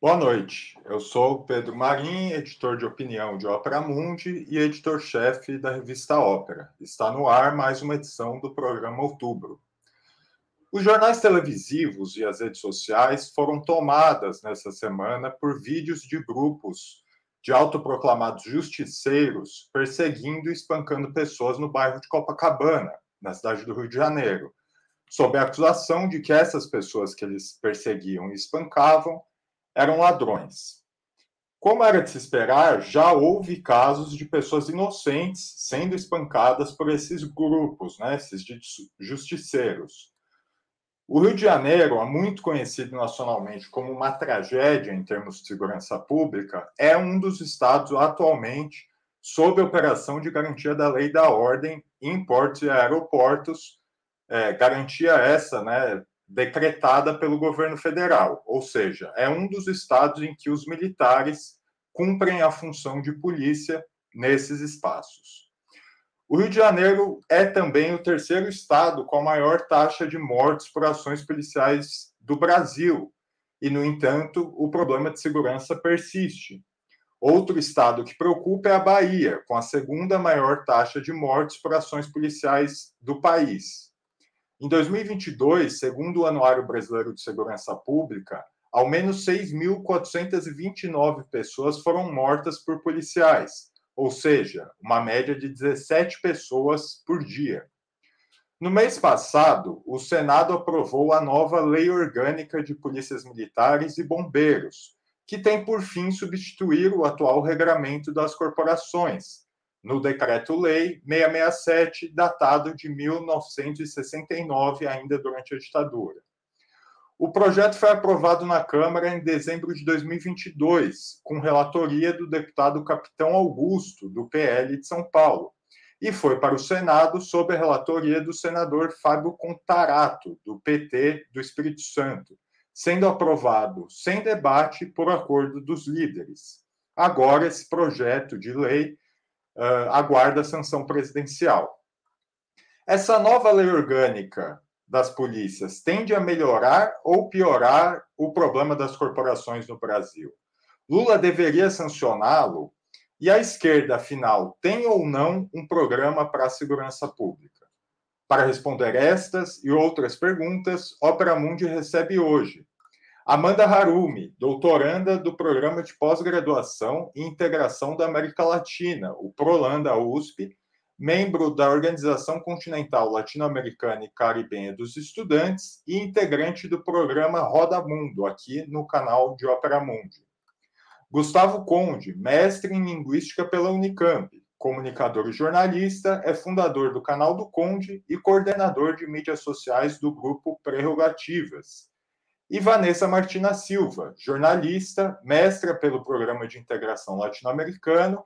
Boa noite. Eu sou Pedro Marim, editor de opinião de Ópera Mundi e editor-chefe da revista Ópera. Está no ar mais uma edição do programa Outubro. Os jornais televisivos e as redes sociais foram tomadas nessa semana por vídeos de grupos de autoproclamados justiceiros perseguindo e espancando pessoas no bairro de Copacabana, na cidade do Rio de Janeiro, sob a acusação de que essas pessoas que eles perseguiam e espancavam eram ladrões. Como era de se esperar, já houve casos de pessoas inocentes sendo espancadas por esses grupos, né, esses justiceiros. O Rio de Janeiro, muito conhecido nacionalmente como uma tragédia em termos de segurança pública, é um dos estados atualmente sob operação de garantia da lei da ordem em portos e aeroportos, é, garantia essa, né, decretada pelo governo federal, ou seja, é um dos estados em que os militares cumprem a função de polícia nesses espaços. O Rio de Janeiro é também o terceiro estado com a maior taxa de mortes por ações policiais do Brasil, e, no entanto, o problema de segurança persiste. Outro estado que preocupa é a Bahia, com a segunda maior taxa de mortes por ações policiais do país. Em 2022, segundo o Anuário Brasileiro de Segurança Pública, ao menos 6.429 pessoas foram mortas por policiais, ou seja, uma média de 17 pessoas por dia. No mês passado, o Senado aprovou a nova Lei Orgânica de Polícias Militares e Bombeiros, que tem por fim substituir o atual regramento das corporações, no Decreto-Lei 667, datado de 1969, ainda durante a ditadura. O projeto foi aprovado na Câmara em dezembro de 2022, com relatoria do deputado Capitão Augusto, do PL de São Paulo, e foi para o Senado sob a relatoria do senador Fábio Contarato, do PT do Espírito Santo, sendo aprovado sem debate por acordo dos líderes. Agora, esse projeto de lei uh, aguarda a sanção presidencial. Essa nova lei orgânica das polícias tende a melhorar ou piorar o problema das corporações no Brasil? Lula deveria sancioná-lo? E a esquerda, afinal, tem ou não um programa para a segurança pública? Para responder estas e outras perguntas, Opera Mundi recebe hoje Amanda Harumi, doutoranda do Programa de Pós-Graduação e Integração da América Latina, o PROLANDA USP, membro da Organização Continental Latino-Americana e Caribenha dos Estudantes e integrante do programa Roda Mundo, aqui no canal de Ópera Mundi. Gustavo Conde, mestre em Linguística pela Unicamp, comunicador e jornalista, é fundador do canal do Conde e coordenador de mídias sociais do grupo Prerrogativas e Vanessa Martina Silva, jornalista, mestra pelo Programa de Integração Latino-Americano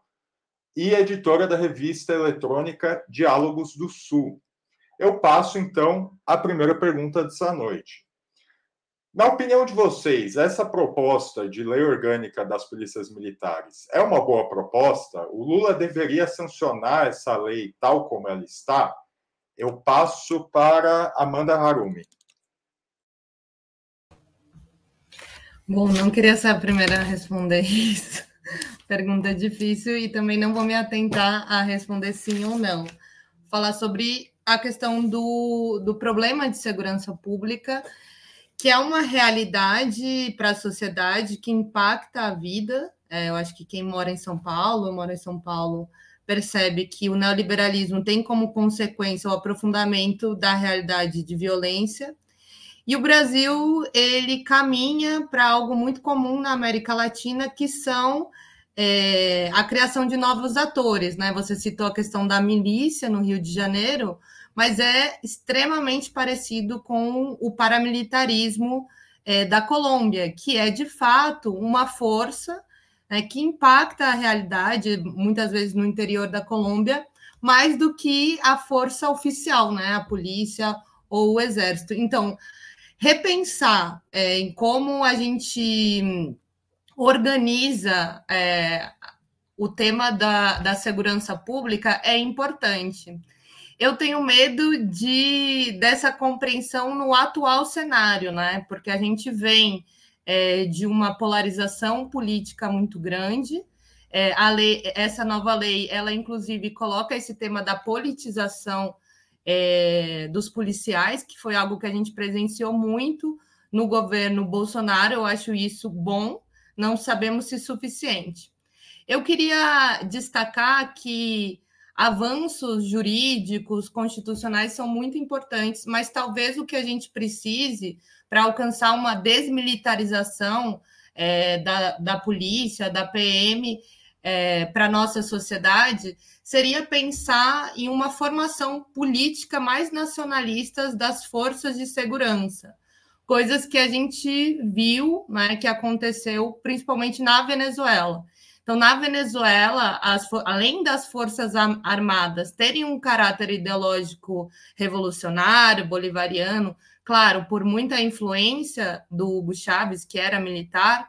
e editora da revista eletrônica Diálogos do Sul. Eu passo, então, a primeira pergunta dessa noite. Na opinião de vocês, essa proposta de lei orgânica das polícias militares é uma boa proposta? O Lula deveria sancionar essa lei tal como ela está? Eu passo para Amanda Harumi. Bom, não queria ser a primeira a responder isso. Pergunta difícil e também não vou me atentar a responder sim ou não. Falar sobre a questão do, do problema de segurança pública, que é uma realidade para a sociedade que impacta a vida. É, eu acho que quem mora em São Paulo, mora em São Paulo, percebe que o neoliberalismo tem como consequência o aprofundamento da realidade de violência e o Brasil ele caminha para algo muito comum na América Latina, que são é, a criação de novos atores, né? Você citou a questão da milícia no Rio de Janeiro, mas é extremamente parecido com o paramilitarismo é, da Colômbia, que é de fato uma força né, que impacta a realidade, muitas vezes no interior da Colômbia, mais do que a força oficial, né? A polícia ou o exército. Então, repensar é, em como a gente organiza é, o tema da, da segurança pública é importante. Eu tenho medo de dessa compreensão no atual cenário, né? Porque a gente vem é, de uma polarização política muito grande. É, a lei, essa nova lei, ela inclusive coloca esse tema da politização é, dos policiais, que foi algo que a gente presenciou muito no governo Bolsonaro. Eu acho isso bom, não sabemos se suficiente. Eu queria destacar que avanços jurídicos, constitucionais são muito importantes, mas talvez o que a gente precise para alcançar uma desmilitarização é, da, da polícia, da PM, é, para a nossa sociedade, seria pensar em uma formação política mais nacionalista das forças de segurança. Coisas que a gente viu né, que aconteceu principalmente na Venezuela. Então, na Venezuela, as, além das forças armadas terem um caráter ideológico revolucionário, bolivariano, claro, por muita influência do Hugo Chávez, que era militar,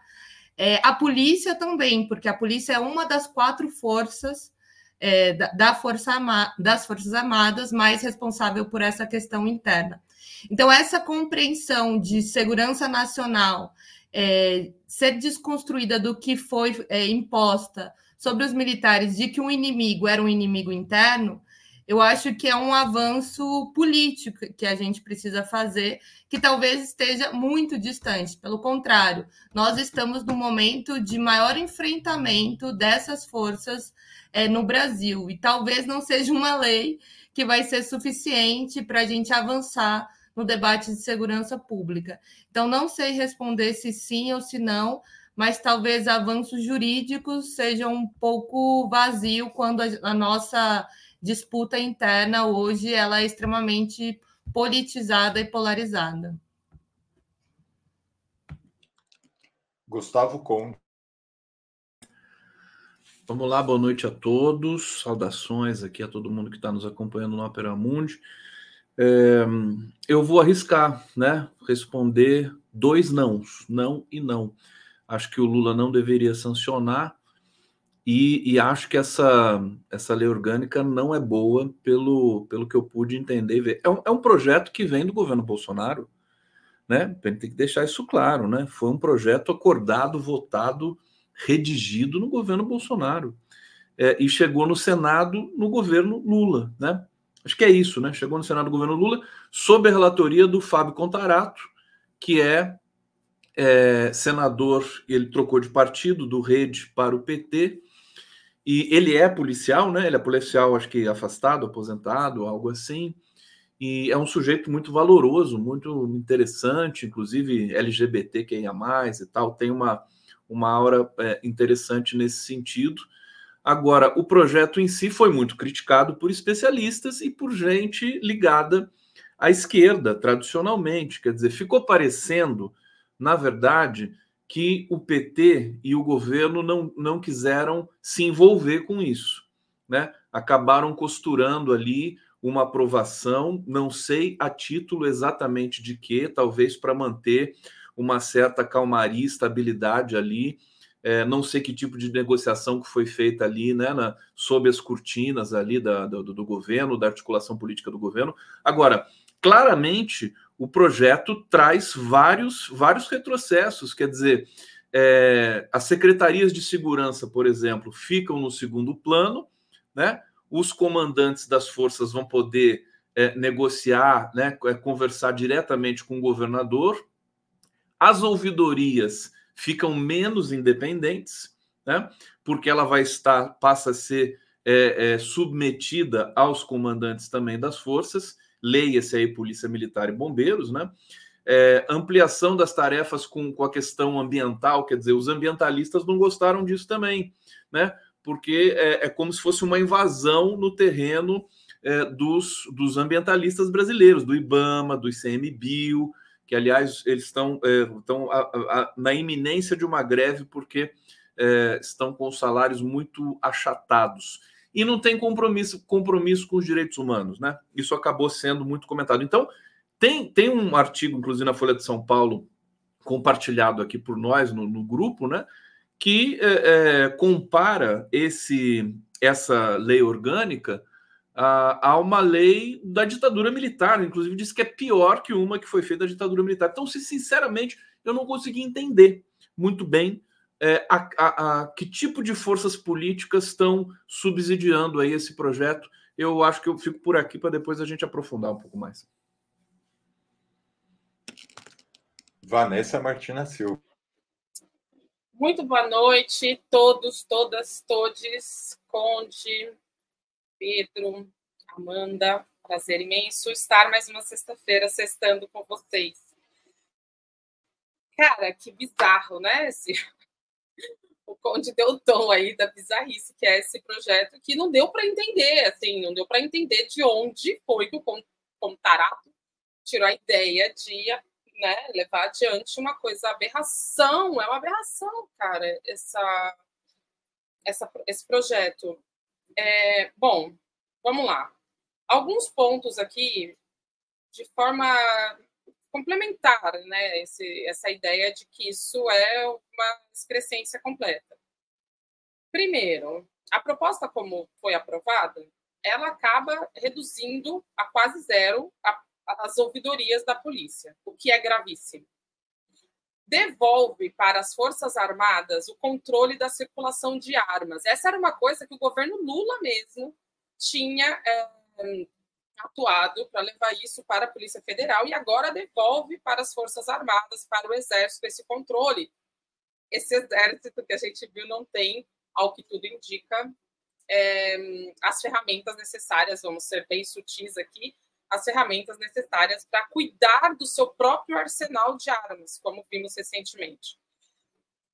é, a polícia também, porque a polícia é uma das quatro forças é, da, da força das Forças Armadas mais responsável por essa questão interna. Então, essa compreensão de segurança nacional é, ser desconstruída do que foi é, imposta sobre os militares de que o inimigo era um inimigo interno, eu acho que é um avanço político que a gente precisa fazer, que talvez esteja muito distante. Pelo contrário, nós estamos no momento de maior enfrentamento dessas forças é, no Brasil, e talvez não seja uma lei que vai ser suficiente para a gente avançar no debate de segurança pública. Então, não sei responder se sim ou se não, mas talvez avanços jurídicos sejam um pouco vazio quando a, a nossa disputa interna hoje ela é extremamente politizada e polarizada. Gustavo Conde. Vamos lá, boa noite a todos. Saudações aqui a todo mundo que está nos acompanhando no Opera Mundi. É, eu vou arriscar, né? Responder dois nãos, não e não. Acho que o Lula não deveria sancionar e, e, acho que essa, essa lei orgânica não é boa pelo, pelo que eu pude entender e ver. É um, é um projeto que vem do governo Bolsonaro, né? Tem que deixar isso claro, né? Foi um projeto acordado, votado, redigido no governo Bolsonaro. É, e chegou no Senado no governo Lula, né? Acho que é isso, né? Chegou no Senado do governo Lula, sob a relatoria do Fábio Contarato, que é, é senador, ele trocou de partido, do Rede para o PT, e ele é policial, né? Ele é policial, acho que afastado, aposentado, algo assim. E é um sujeito muito valoroso, muito interessante, inclusive LGBT que mais e tal, tem uma, uma aura é, interessante nesse sentido. Agora, o projeto em si foi muito criticado por especialistas e por gente ligada à esquerda, tradicionalmente. Quer dizer, ficou parecendo, na verdade, que o PT e o governo não, não quiseram se envolver com isso. Né? Acabaram costurando ali uma aprovação, não sei a título exatamente de quê, talvez para manter uma certa calmaria, estabilidade ali é, não sei que tipo de negociação que foi feita ali, né, na, sob as cortinas ali da, do, do governo, da articulação política do governo. Agora, claramente, o projeto traz vários, vários retrocessos, quer dizer, é, as secretarias de segurança, por exemplo, ficam no segundo plano, né? Os comandantes das forças vão poder é, negociar, né, é, conversar diretamente com o governador. As ouvidorias ficam menos independentes, né? porque ela vai estar, passa a ser é, é, submetida aos comandantes também das forças, leia-se aí Polícia Militar e Bombeiros, né? É, ampliação das tarefas com, com a questão ambiental, quer dizer, os ambientalistas não gostaram disso também, né? Porque é, é como se fosse uma invasão no terreno é, dos, dos ambientalistas brasileiros, do IBAMA, do ICMBio, que aliás eles estão, é, estão na iminência de uma greve porque é, estão com salários muito achatados e não tem compromisso, compromisso com os direitos humanos, né? Isso acabou sendo muito comentado. Então tem, tem um artigo, inclusive na Folha de São Paulo, compartilhado aqui por nós no, no grupo, né? Que é, é compara esse essa lei orgânica há uma lei da ditadura militar, inclusive diz que é pior que uma que foi feita da ditadura militar. Então, se sinceramente, eu não consegui entender muito bem é, a, a, a, que tipo de forças políticas estão subsidiando aí esse projeto. Eu acho que eu fico por aqui para depois a gente aprofundar um pouco mais. Vanessa Martina Silva. Muito boa noite, todos, todas, todes, Conde, Pedro, Amanda. Prazer imenso estar mais uma sexta-feira sextando com vocês. Cara, que bizarro, né? Esse... O Conde deu o tom aí da bizarrice que é esse projeto, que não deu para entender, assim, não deu para entender de onde foi que o Contarato tirou a ideia de né, levar adiante uma coisa aberração, é uma aberração, cara, essa, essa, esse projeto. É, bom, vamos lá. Alguns pontos aqui, de forma complementar, né, esse, essa ideia de que isso é uma excrescência completa. Primeiro, a proposta como foi aprovada, ela acaba reduzindo a quase zero a as ouvidorias da polícia, o que é gravíssimo. Devolve para as Forças Armadas o controle da circulação de armas. Essa era uma coisa que o governo Lula mesmo tinha é, atuado para levar isso para a Polícia Federal e agora devolve para as Forças Armadas, para o Exército, esse controle. Esse exército que a gente viu não tem, ao que tudo indica, é, as ferramentas necessárias, vamos ser bem sutis aqui, as ferramentas necessárias para cuidar do seu próprio arsenal de armas, como vimos recentemente.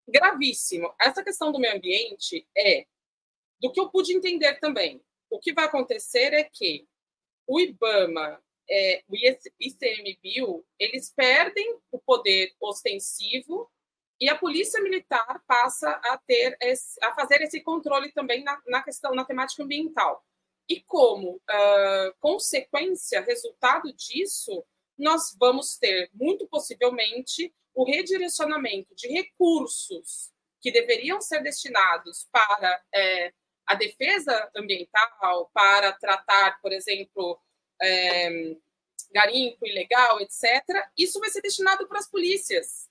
Gravíssimo. Essa questão do meio ambiente é, do que eu pude entender também, o que vai acontecer é que o IBAMA, é, o ICMBio, eles perdem o poder ostensivo e a polícia militar passa a ter esse, a fazer esse controle também na, na questão na temática ambiental. E como uh, consequência, resultado disso, nós vamos ter, muito possivelmente, o redirecionamento de recursos que deveriam ser destinados para é, a defesa ambiental, para tratar, por exemplo, é, garimpo ilegal, etc. Isso vai ser destinado para as polícias.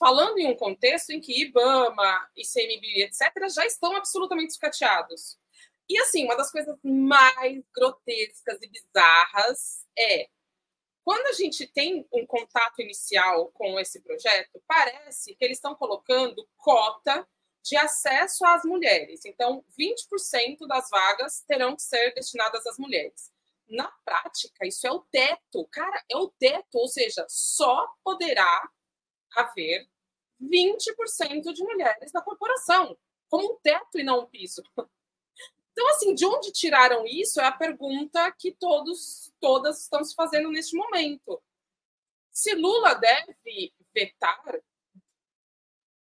Falando em um contexto em que IBAMA, ICMBio, etc., já estão absolutamente escateados. E assim, uma das coisas mais grotescas e bizarras é quando a gente tem um contato inicial com esse projeto, parece que eles estão colocando cota de acesso às mulheres. Então, 20% das vagas terão que ser destinadas às mulheres. Na prática, isso é o teto. Cara, é o teto, ou seja, só poderá haver 20% de mulheres na corporação, como um teto e não um piso. Então, assim, de onde tiraram isso é a pergunta que todos, todas estão se fazendo neste momento. Se Lula deve vetar,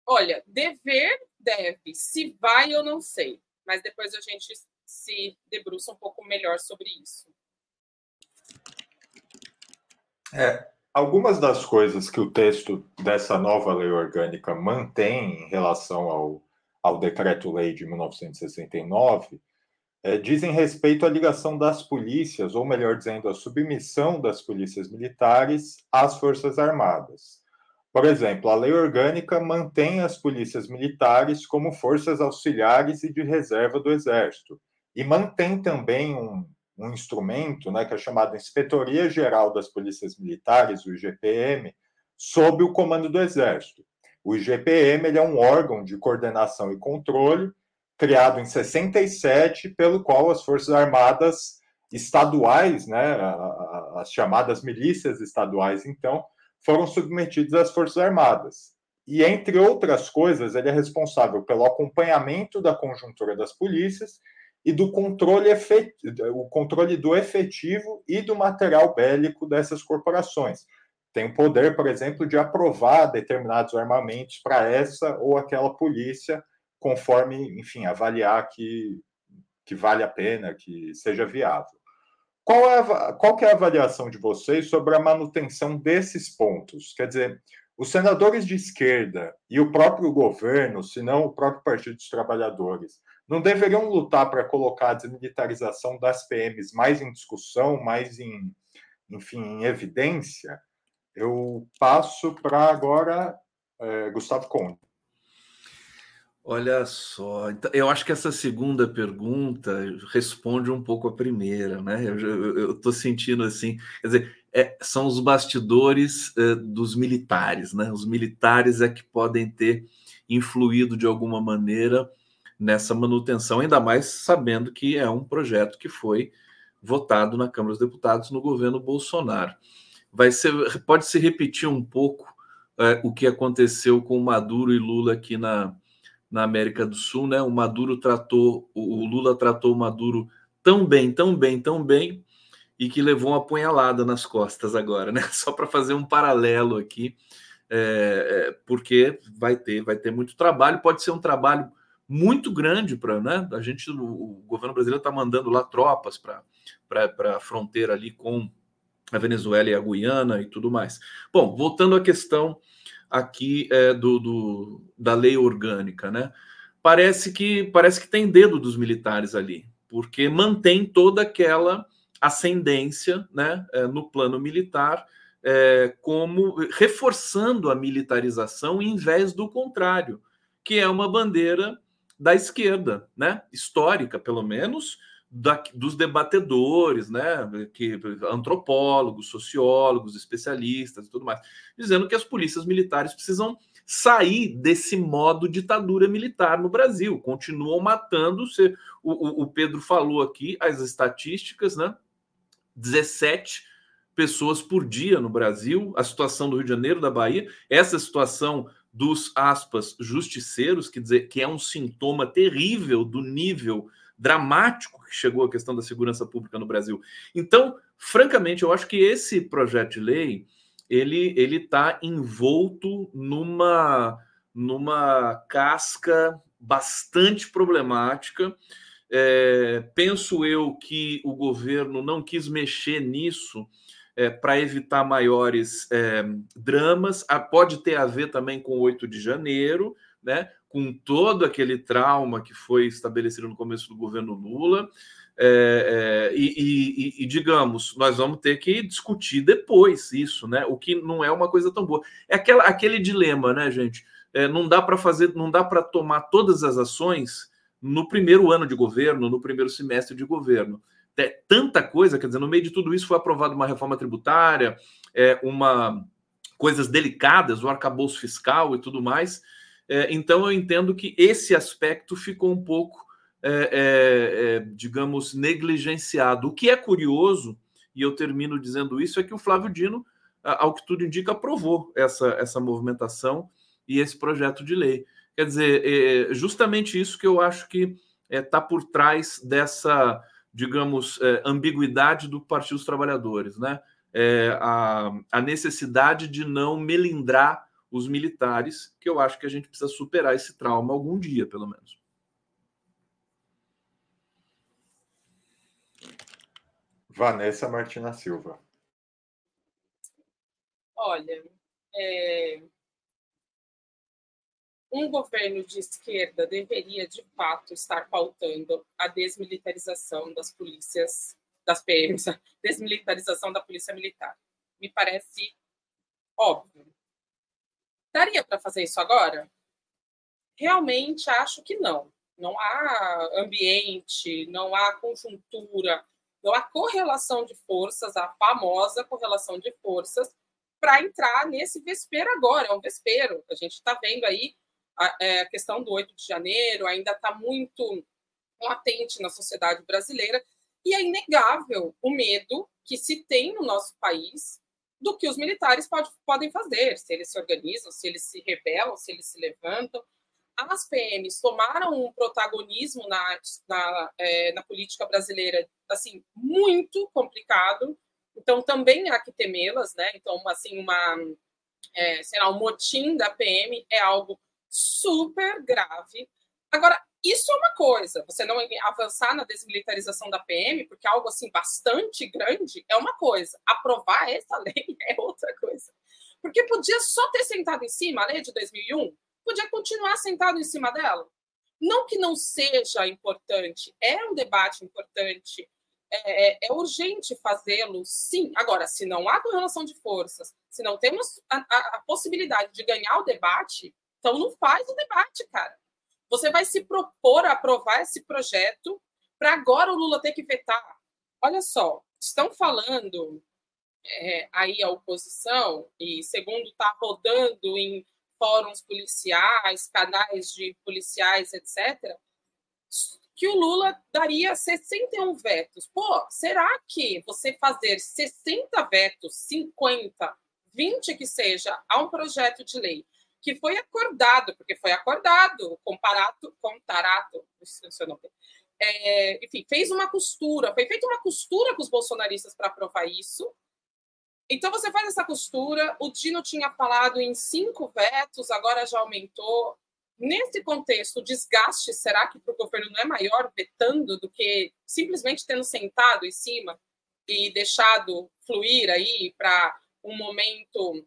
olha, dever deve, se vai eu não sei, mas depois a gente se debruça um pouco melhor sobre isso. É, algumas das coisas que o texto dessa nova lei orgânica mantém em relação ao, ao decreto-lei de 1969 é, dizem respeito à ligação das polícias, ou melhor dizendo, à submissão das polícias militares às Forças Armadas. Por exemplo, a lei orgânica mantém as polícias militares como forças auxiliares e de reserva do Exército, e mantém também um, um instrumento né, que é chamado Inspetoria Geral das Polícias Militares, o IGPM, sob o comando do Exército. O IGPM é um órgão de coordenação e controle criado em 67, pelo qual as Forças Armadas estaduais, né, as chamadas milícias estaduais, então, foram submetidas às Forças Armadas. E, entre outras coisas, ele é responsável pelo acompanhamento da conjuntura das polícias e do controle, efet... o controle do efetivo e do material bélico dessas corporações. Tem o poder, por exemplo, de aprovar determinados armamentos para essa ou aquela polícia conforme, enfim, avaliar que, que vale a pena, que seja viável. Qual, é a, qual que é a avaliação de vocês sobre a manutenção desses pontos? Quer dizer, Os senadores de esquerda e o próprio governo, se não o próprio Partido dos Trabalhadores, não deveriam lutar para colocar a desmilitarização das PMs mais em discussão, mais em, enfim, em evidência? Eu passo para agora é, Gustavo Conde. Olha só, então, eu acho que essa segunda pergunta responde um pouco a primeira, né? Eu estou sentindo assim, quer dizer, é, são os bastidores é, dos militares, né? Os militares é que podem ter influído de alguma maneira nessa manutenção, ainda mais sabendo que é um projeto que foi votado na Câmara dos Deputados no governo Bolsonaro. Vai ser, pode se repetir um pouco é, o que aconteceu com Maduro e Lula aqui na, na América do Sul, né? O Maduro tratou, o Lula tratou o Maduro tão bem, tão bem, tão bem, e que levou uma punhalada nas costas agora, né? Só para fazer um paralelo aqui, é, é, porque vai ter, vai ter muito trabalho, pode ser um trabalho muito grande para, né? A gente, o, governo brasileiro está mandando lá tropas para a fronteira ali com a Venezuela e a Guiana e tudo mais. Bom, voltando à questão aqui é, do, do, da lei orgânica, né? Parece que parece que tem dedo dos militares ali, porque mantém toda aquela ascendência, né, é, no plano militar, é, como reforçando a militarização em vez do contrário, que é uma bandeira da esquerda, né, histórica pelo menos, da, dos debatedores, né, que antropólogos, sociólogos, especialistas e tudo mais, dizendo que as polícias militares precisam sair desse modo ditadura militar no Brasil. Continuam matando. O, o, o Pedro falou aqui as estatísticas, né? 17 pessoas por dia no Brasil. A situação do Rio de Janeiro, da Bahia, essa situação dos aspas justiceiros, que dizer que é um sintoma terrível do nível dramático que chegou a questão da segurança pública no Brasil. Então, francamente, eu acho que esse projeto de lei ele ele está envolto numa numa casca bastante problemática. É, penso eu que o governo não quis mexer nisso é, para evitar maiores é, dramas. Ah, pode ter a ver também com o 8 de janeiro, né? Com todo aquele trauma que foi estabelecido no começo do governo Lula. É, é, e, e, e, digamos, nós vamos ter que discutir depois isso, né? O que não é uma coisa tão boa. É aquela, aquele dilema, né, gente? É, não dá para fazer, não dá para tomar todas as ações no primeiro ano de governo, no primeiro semestre de governo. É tanta coisa, quer dizer, no meio de tudo isso foi aprovada uma reforma tributária, é, uma coisas delicadas, o arcabouço fiscal e tudo mais. É, então, eu entendo que esse aspecto ficou um pouco, é, é, é, digamos, negligenciado. O que é curioso, e eu termino dizendo isso, é que o Flávio Dino, ao que tudo indica, aprovou essa, essa movimentação e esse projeto de lei. Quer dizer, é justamente isso que eu acho que está por trás dessa, digamos, ambiguidade do Partido dos Trabalhadores, né? a, a necessidade de não melindrar os militares, que eu acho que a gente precisa superar esse trauma algum dia, pelo menos. Vanessa Martina Silva. Olha, é... um governo de esquerda deveria, de fato, estar pautando a desmilitarização das polícias, das PMs, desmilitarização da polícia militar. Me parece óbvio. Daria para fazer isso agora? Realmente acho que não. Não há ambiente, não há conjuntura, não há correlação de forças, a famosa correlação de forças, para entrar nesse vespeiro agora. É um vespeiro. A gente está vendo aí a, é, a, questão do 8 de janeiro, ainda está muito latente na sociedade brasileira, e é inegável o medo que se tem no nosso país do que os militares pode, podem fazer, se eles se organizam, se eles se rebelam, se eles se levantam. As PMs tomaram um protagonismo na, na, é, na política brasileira, assim, muito complicado. Então, também há que temê-las, né? Então, assim, uma, é, sei lá, um motim da PM é algo super grave. Agora, isso é uma coisa, você não avançar na desmilitarização da PM, porque é algo assim bastante grande, é uma coisa. Aprovar essa lei é outra coisa. Porque podia só ter sentado em cima, a lei de 2001, podia continuar sentado em cima dela. Não que não seja importante, é um debate importante, é, é, é urgente fazê-lo, sim. Agora, se não há correlação de forças, se não temos a, a, a possibilidade de ganhar o debate, então não faz o debate, cara. Você vai se propor a aprovar esse projeto para agora o Lula ter que vetar. Olha só, estão falando é, aí a oposição, e segundo está rodando em fóruns policiais, canais de policiais, etc., que o Lula daria 61 vetos. Pô, será que você fazer 60 vetos, 50, 20 que seja, a um projeto de lei que foi acordado, porque foi acordado, comparato, comparato, é, enfim, fez uma costura, foi feita uma costura com os bolsonaristas para aprovar isso. Então você faz essa costura, o Dino tinha falado em cinco vetos, agora já aumentou. Nesse contexto, o desgaste, será que para o governo não é maior vetando do que simplesmente tendo sentado em cima e deixado fluir aí para um momento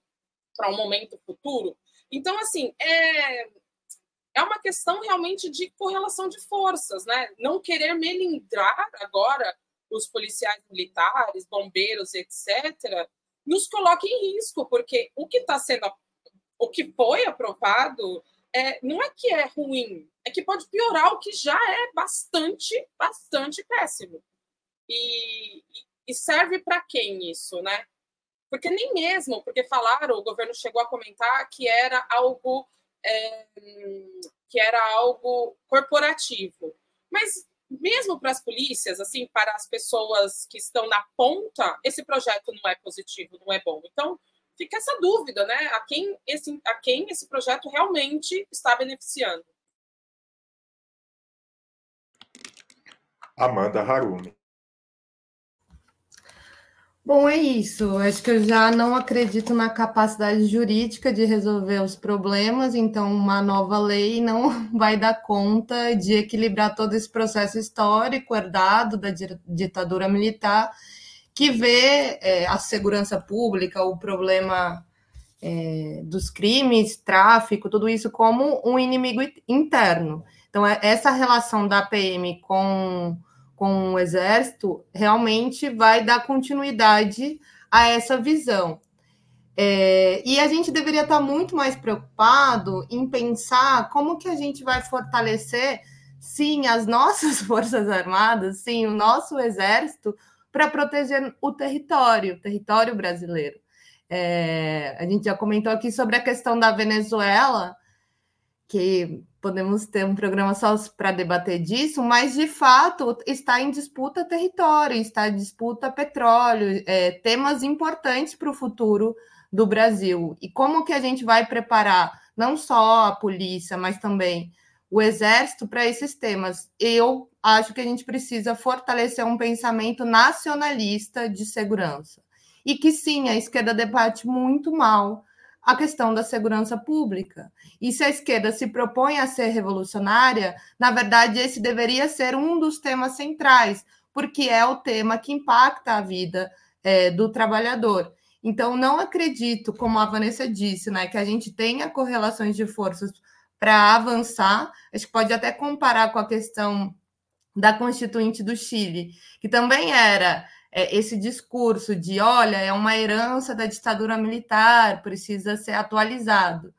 para um momento futuro? Então, assim, é, é uma questão realmente de correlação de forças, né? Não querer melindrar agora os policiais militares, bombeiros, etc., nos coloca em risco, porque o que está sendo, o que foi aprovado é, não é que é ruim, é que pode piorar o que já é bastante, bastante péssimo. E, e serve para quem isso, né? Porque nem mesmo, porque falaram, o governo chegou a comentar que era algo é, que era algo corporativo. Mas mesmo para as polícias, assim, para as pessoas que estão na ponta, esse projeto não é positivo, não é bom. Então, fica essa dúvida, né? A quem esse, a quem esse projeto realmente está beneficiando. Amanda Harumi. Bom, é isso. Acho que eu já não acredito na capacidade jurídica de resolver os problemas, então uma nova lei não vai dar conta de equilibrar todo esse processo histórico herdado da ditadura militar, que vê é, a segurança pública, o problema é, dos crimes, tráfico, tudo isso como um inimigo interno. Então, é, essa relação da PM com com o Exército realmente vai dar continuidade a essa visão. É, e a gente deveria estar muito mais preocupado em pensar como que a gente vai fortalecer, sim, as nossas Forças Armadas, sim, o nosso Exército, para proteger o território, o território brasileiro. É, a gente já comentou aqui sobre a questão da Venezuela, que podemos ter um programa só para debater disso, mas de fato está em disputa território, está em disputa petróleo, é, temas importantes para o futuro do Brasil. E como que a gente vai preparar não só a polícia, mas também o exército para esses temas? Eu acho que a gente precisa fortalecer um pensamento nacionalista de segurança. E que sim, a esquerda debate muito mal a questão da segurança pública. E se a esquerda se propõe a ser revolucionária, na verdade, esse deveria ser um dos temas centrais, porque é o tema que impacta a vida é, do trabalhador. Então, não acredito, como a Vanessa disse, né, que a gente tenha correlações de forças para avançar. Acho que pode até comparar com a questão da Constituinte do Chile, que também era é, esse discurso de, olha, é uma herança da ditadura militar, precisa ser atualizado.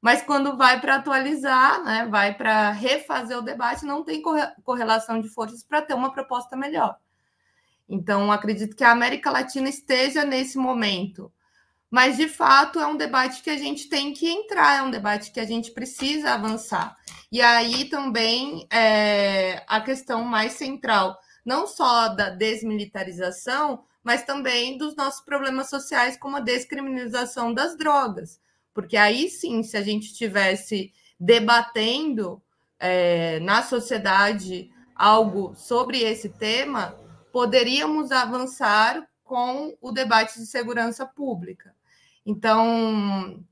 Mas quando vai para atualizar, né, vai para refazer o debate, não tem correlação de forças para ter uma proposta melhor. Então, acredito que a América Latina esteja nesse momento. Mas, de fato, é um debate que a gente tem que entrar, é um debate que a gente precisa avançar. E aí também é, a questão mais central não só da desmilitarização, mas também dos nossos problemas sociais, como a descriminalização das drogas. Porque aí sim, se a gente estivesse debatendo é, na sociedade algo sobre esse tema, poderíamos avançar com o debate de segurança pública. Então,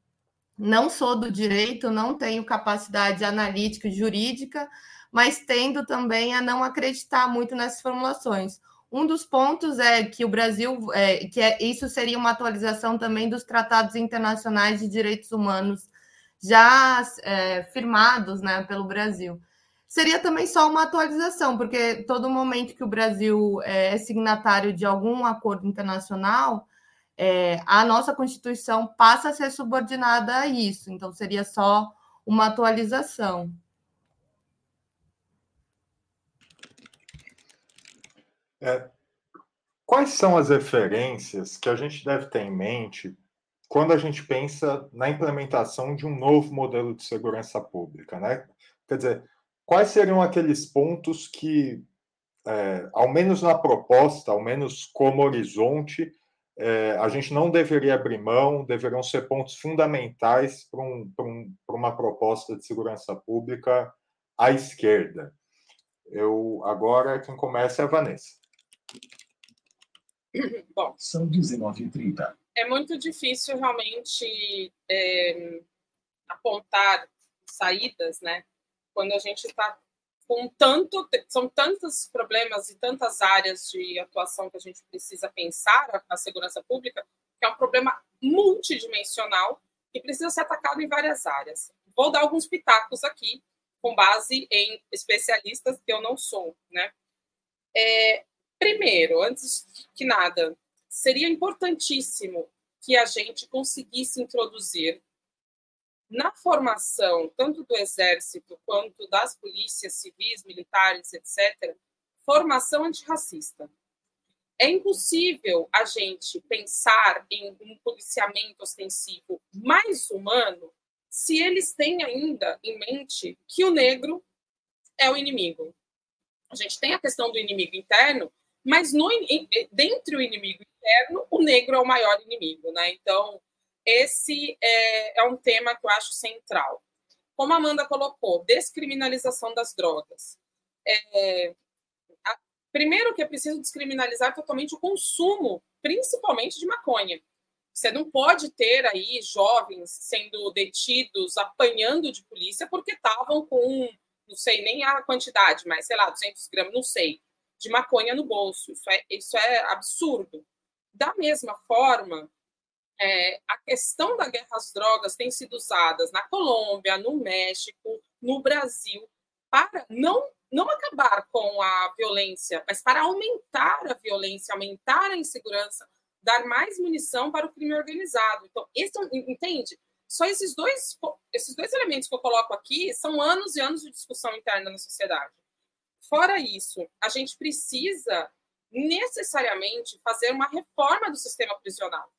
não sou do direito, não tenho capacidade analítica e jurídica, mas tendo também a não acreditar muito nessas formulações. Um dos pontos é que o Brasil, é, que é, isso seria uma atualização também dos tratados internacionais de direitos humanos já é, firmados né, pelo Brasil. Seria também só uma atualização, porque todo momento que o Brasil é, é signatário de algum acordo internacional, é, a nossa Constituição passa a ser subordinada a isso. Então, seria só uma atualização. É, quais são as referências que a gente deve ter em mente quando a gente pensa na implementação de um novo modelo de segurança pública, né? Quer dizer, quais seriam aqueles pontos que, é, ao menos na proposta, ao menos como horizonte, é, a gente não deveria abrir mão, deveriam ser pontos fundamentais para um, um, uma proposta de segurança pública à esquerda. Eu agora quem começa é a Vanessa. Bom, são 19h30. É muito difícil realmente é, apontar saídas, né? Quando a gente está com tanto, são tantos problemas e tantas áreas de atuação que a gente precisa pensar a segurança pública, que é um problema multidimensional e precisa ser atacado em várias áreas. Vou dar alguns pitacos aqui, com base em especialistas que eu não sou, né? É, Primeiro, antes que nada, seria importantíssimo que a gente conseguisse introduzir na formação, tanto do Exército quanto das polícias civis, militares, etc., formação antirracista. É impossível a gente pensar em um policiamento ostensivo mais humano se eles têm ainda em mente que o negro é o inimigo. A gente tem a questão do inimigo interno, mas no, dentro do inimigo interno, o negro é o maior inimigo, né? Então, esse é, é um tema que eu acho central. Como a Amanda colocou, descriminalização das drogas. É, a, primeiro que é preciso descriminalizar totalmente o consumo, principalmente de maconha. Você não pode ter aí jovens sendo detidos, apanhando de polícia porque estavam com, não sei nem a quantidade, mas sei lá, 200 gramas, não sei de maconha no bolso. Isso é, isso é absurdo. Da mesma forma, é, a questão da guerra às drogas tem sido usada na Colômbia, no México, no Brasil, para não, não acabar com a violência, mas para aumentar a violência, aumentar a insegurança, dar mais munição para o crime organizado. Então, esse, entende? Só esses dois, esses dois elementos que eu coloco aqui são anos e anos de discussão interna na sociedade. Fora isso, a gente precisa necessariamente fazer uma reforma do sistema prisional.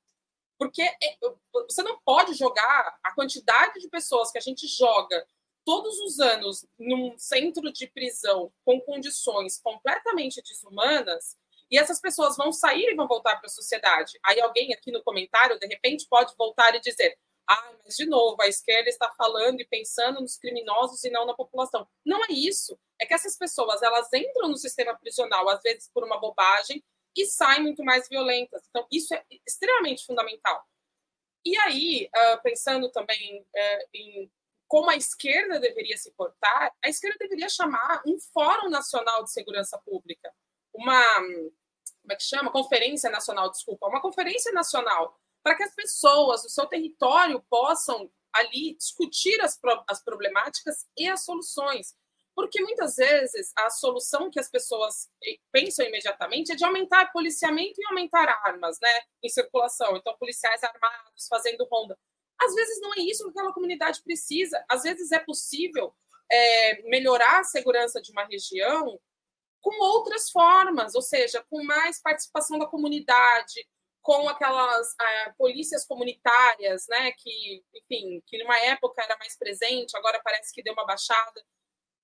Porque é, você não pode jogar a quantidade de pessoas que a gente joga todos os anos num centro de prisão com condições completamente desumanas e essas pessoas vão sair e vão voltar para a sociedade. Aí alguém aqui no comentário, de repente, pode voltar e dizer: ah, mas de novo, a esquerda está falando e pensando nos criminosos e não na população. Não é isso. É que essas pessoas elas entram no sistema prisional, às vezes por uma bobagem, e saem muito mais violentas. Então, isso é extremamente fundamental. E aí, uh, pensando também uh, em como a esquerda deveria se portar, a esquerda deveria chamar um Fórum Nacional de Segurança Pública, uma como é que chama? Conferência Nacional, desculpa, uma conferência nacional para que as pessoas do seu território possam ali discutir as, as problemáticas e as soluções. Porque muitas vezes a solução que as pessoas eh, pensam imediatamente é de aumentar policiamento e aumentar armas né, em circulação. Então, policiais armados fazendo ronda. Às vezes não é isso que aquela comunidade precisa. Às vezes é possível é, melhorar a segurança de uma região com outras formas, ou seja, com mais participação da comunidade, com aquelas é, polícias comunitárias, né, que, enfim, que numa época era mais presente, agora parece que deu uma baixada.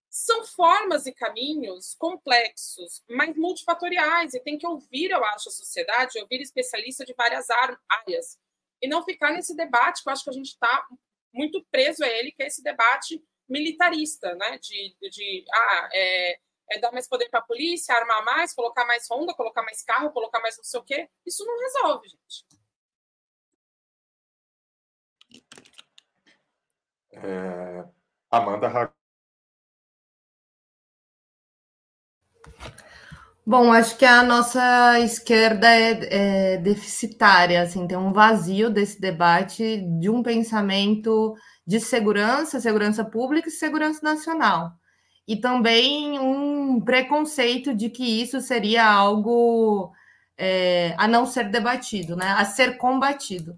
São formas e caminhos complexos, mas multifatoriais, e tem que ouvir, eu acho, a sociedade, ouvir especialistas de várias áreas, e não ficar nesse debate que eu acho que a gente está muito preso a ele, que é esse debate militarista, né, de, de ah, é, é dar mais poder para a polícia, armar mais, colocar mais ronda, colocar mais carro, colocar mais não sei o quê. Isso não resolve, gente. É... Amanda Bom, acho que a nossa esquerda é, é, deficitária, assim, tem um vazio desse debate de um pensamento de segurança, segurança pública e segurança nacional. E também um preconceito de que isso seria algo é, a não ser debatido, né? a ser combatido.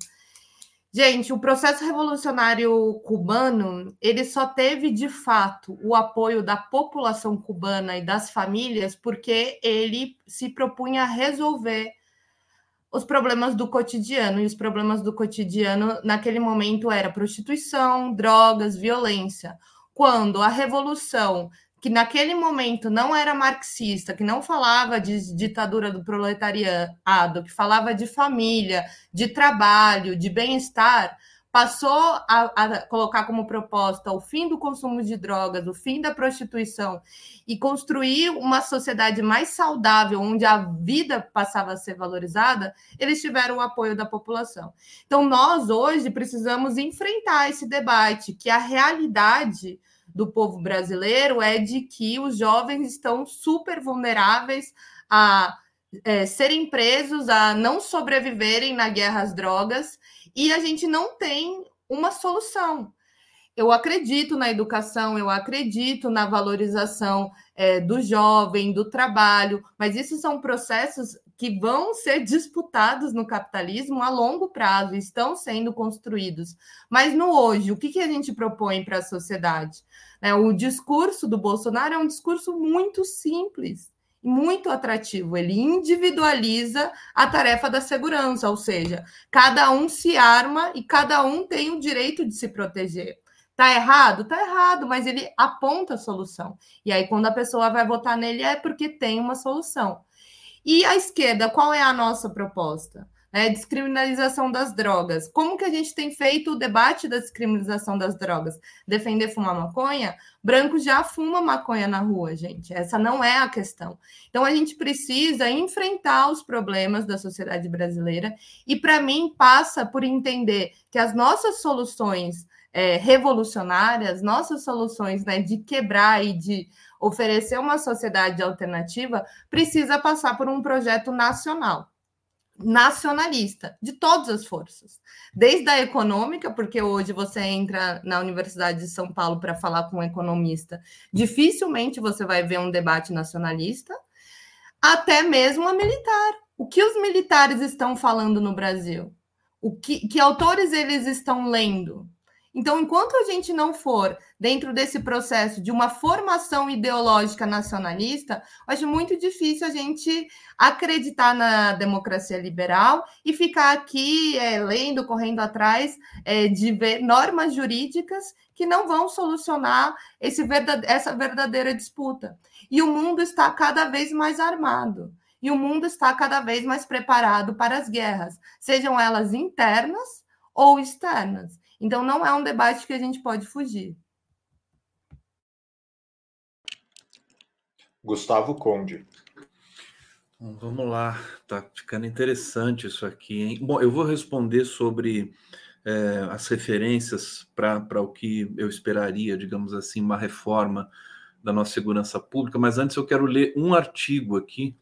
Gente, o processo revolucionário cubano, ele só teve de fato o apoio da população cubana e das famílias porque ele se propunha a resolver os problemas do cotidiano, e os problemas do cotidiano naquele momento era prostituição, drogas, violência. Quando a revolução que naquele momento não era marxista, que não falava de ditadura do proletariado, que falava de família, de trabalho, de bem-estar, passou a, a, colocar como proposta o fim do consumo de drogas, o fim da prostituição e construir uma sociedade mais saudável, onde a vida passava a ser valorizada, eles tiveram o apoio da população. Então, nós hoje precisamos enfrentar esse debate, que a realidade do povo brasileiro é de que os jovens estão super vulneráveis a é, serem presos, a não sobreviverem na guerra às drogas, e a gente não tem uma solução. Eu acredito na educação, eu acredito na valorização é, do jovem, do trabalho, mas isso são processos que vão ser disputados no capitalismo a longo prazo, estão sendo construídos. Mas no hoje, o que, que a gente propõe para a sociedade? É, o discurso do Bolsonaro é um discurso muito simples, muito atrativo. Ele individualiza a tarefa da segurança, ou seja, cada um se arma e cada um tem o direito de se proteger. Tá errado? Tá errado, mas ele aponta a solução. E aí, quando a pessoa vai votar nele, é porque tem uma solução. E a esquerda, qual é a nossa proposta? É, descriminalização das drogas. Como que a gente tem feito o debate da descriminalização das drogas? Defender fumar maconha? Branco já fuma maconha na rua, gente. Essa não é a questão. Então a gente precisa enfrentar os problemas da sociedade brasileira e para mim passa por entender que as nossas soluções é, revolucionárias, nossas soluções né, de quebrar e de oferecer uma sociedade alternativa, precisa passar por um projeto nacional, nacionalista, de todas as forças. Desde a econômica, porque hoje você entra na Universidade de São Paulo para falar com um economista, dificilmente você vai ver um debate nacionalista, até mesmo a militar. O que os militares estão falando no Brasil? O que, que autores eles estão lendo? Então, enquanto a gente não for dentro desse processo de uma formação ideológica nacionalista, acho muito difícil a gente acreditar na democracia liberal e ficar aqui é, lendo, correndo atrás é, de ver normas jurídicas que não vão solucionar esse verdade essa verdadeira disputa. E o mundo está cada vez mais armado. E o mundo está cada vez mais preparado para as guerras, sejam elas internas ou externas. Então, não é um debate que a gente pode fugir. Gustavo Conde. Bom, vamos lá, tá ficando interessante isso aqui, hein? Bom, eu vou responder sobre é, as referências para o que eu esperaria, digamos assim, uma reforma da nossa segurança pública, mas antes eu quero ler um artigo aqui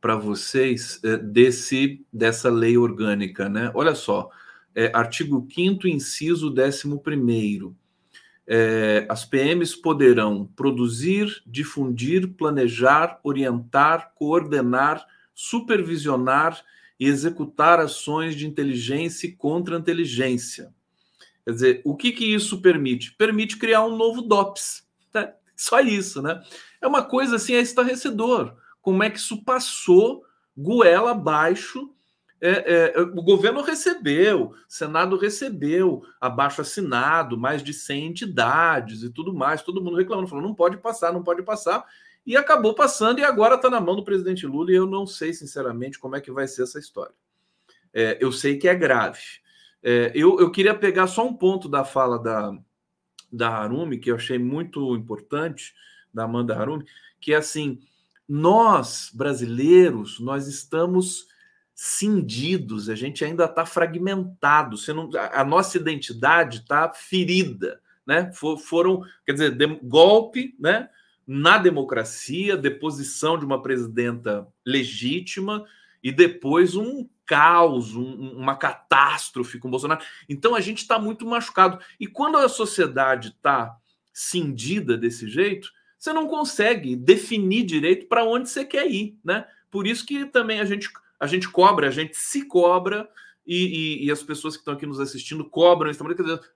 para vocês é, desse dessa lei orgânica, né? Olha só, é, artigo 5 inciso 11 é, as PMs poderão produzir, difundir, planejar, orientar, coordenar, supervisionar e executar ações de inteligência e contra-inteligência. Quer dizer, o que, que isso permite? Permite criar um novo DOPS. Né? Só isso, né? É uma coisa assim, é estarrecedor. Como é que isso passou goela abaixo é, é, o governo recebeu, o Senado recebeu, abaixo assinado, mais de 100 entidades e tudo mais, todo mundo reclamando, falou, não pode passar, não pode passar, e acabou passando, e agora está na mão do presidente Lula, e eu não sei, sinceramente, como é que vai ser essa história. É, eu sei que é grave. É, eu, eu queria pegar só um ponto da fala da, da Harumi, que eu achei muito importante, da Amanda Harumi, que é assim, nós, brasileiros, nós estamos cindidos, a gente ainda está fragmentado, não, a, nossa identidade está ferida, né? For, foram, quer dizer, de, golpe, né? na democracia, deposição de uma presidenta legítima e depois um caos, um, uma catástrofe com Bolsonaro. Então a gente está muito machucado. E quando a sociedade está cindida desse jeito, você não consegue definir direito para onde você quer ir, né? Por isso que também a gente, a gente cobra, a gente se cobra e, e, e as pessoas que estão aqui nos assistindo cobram.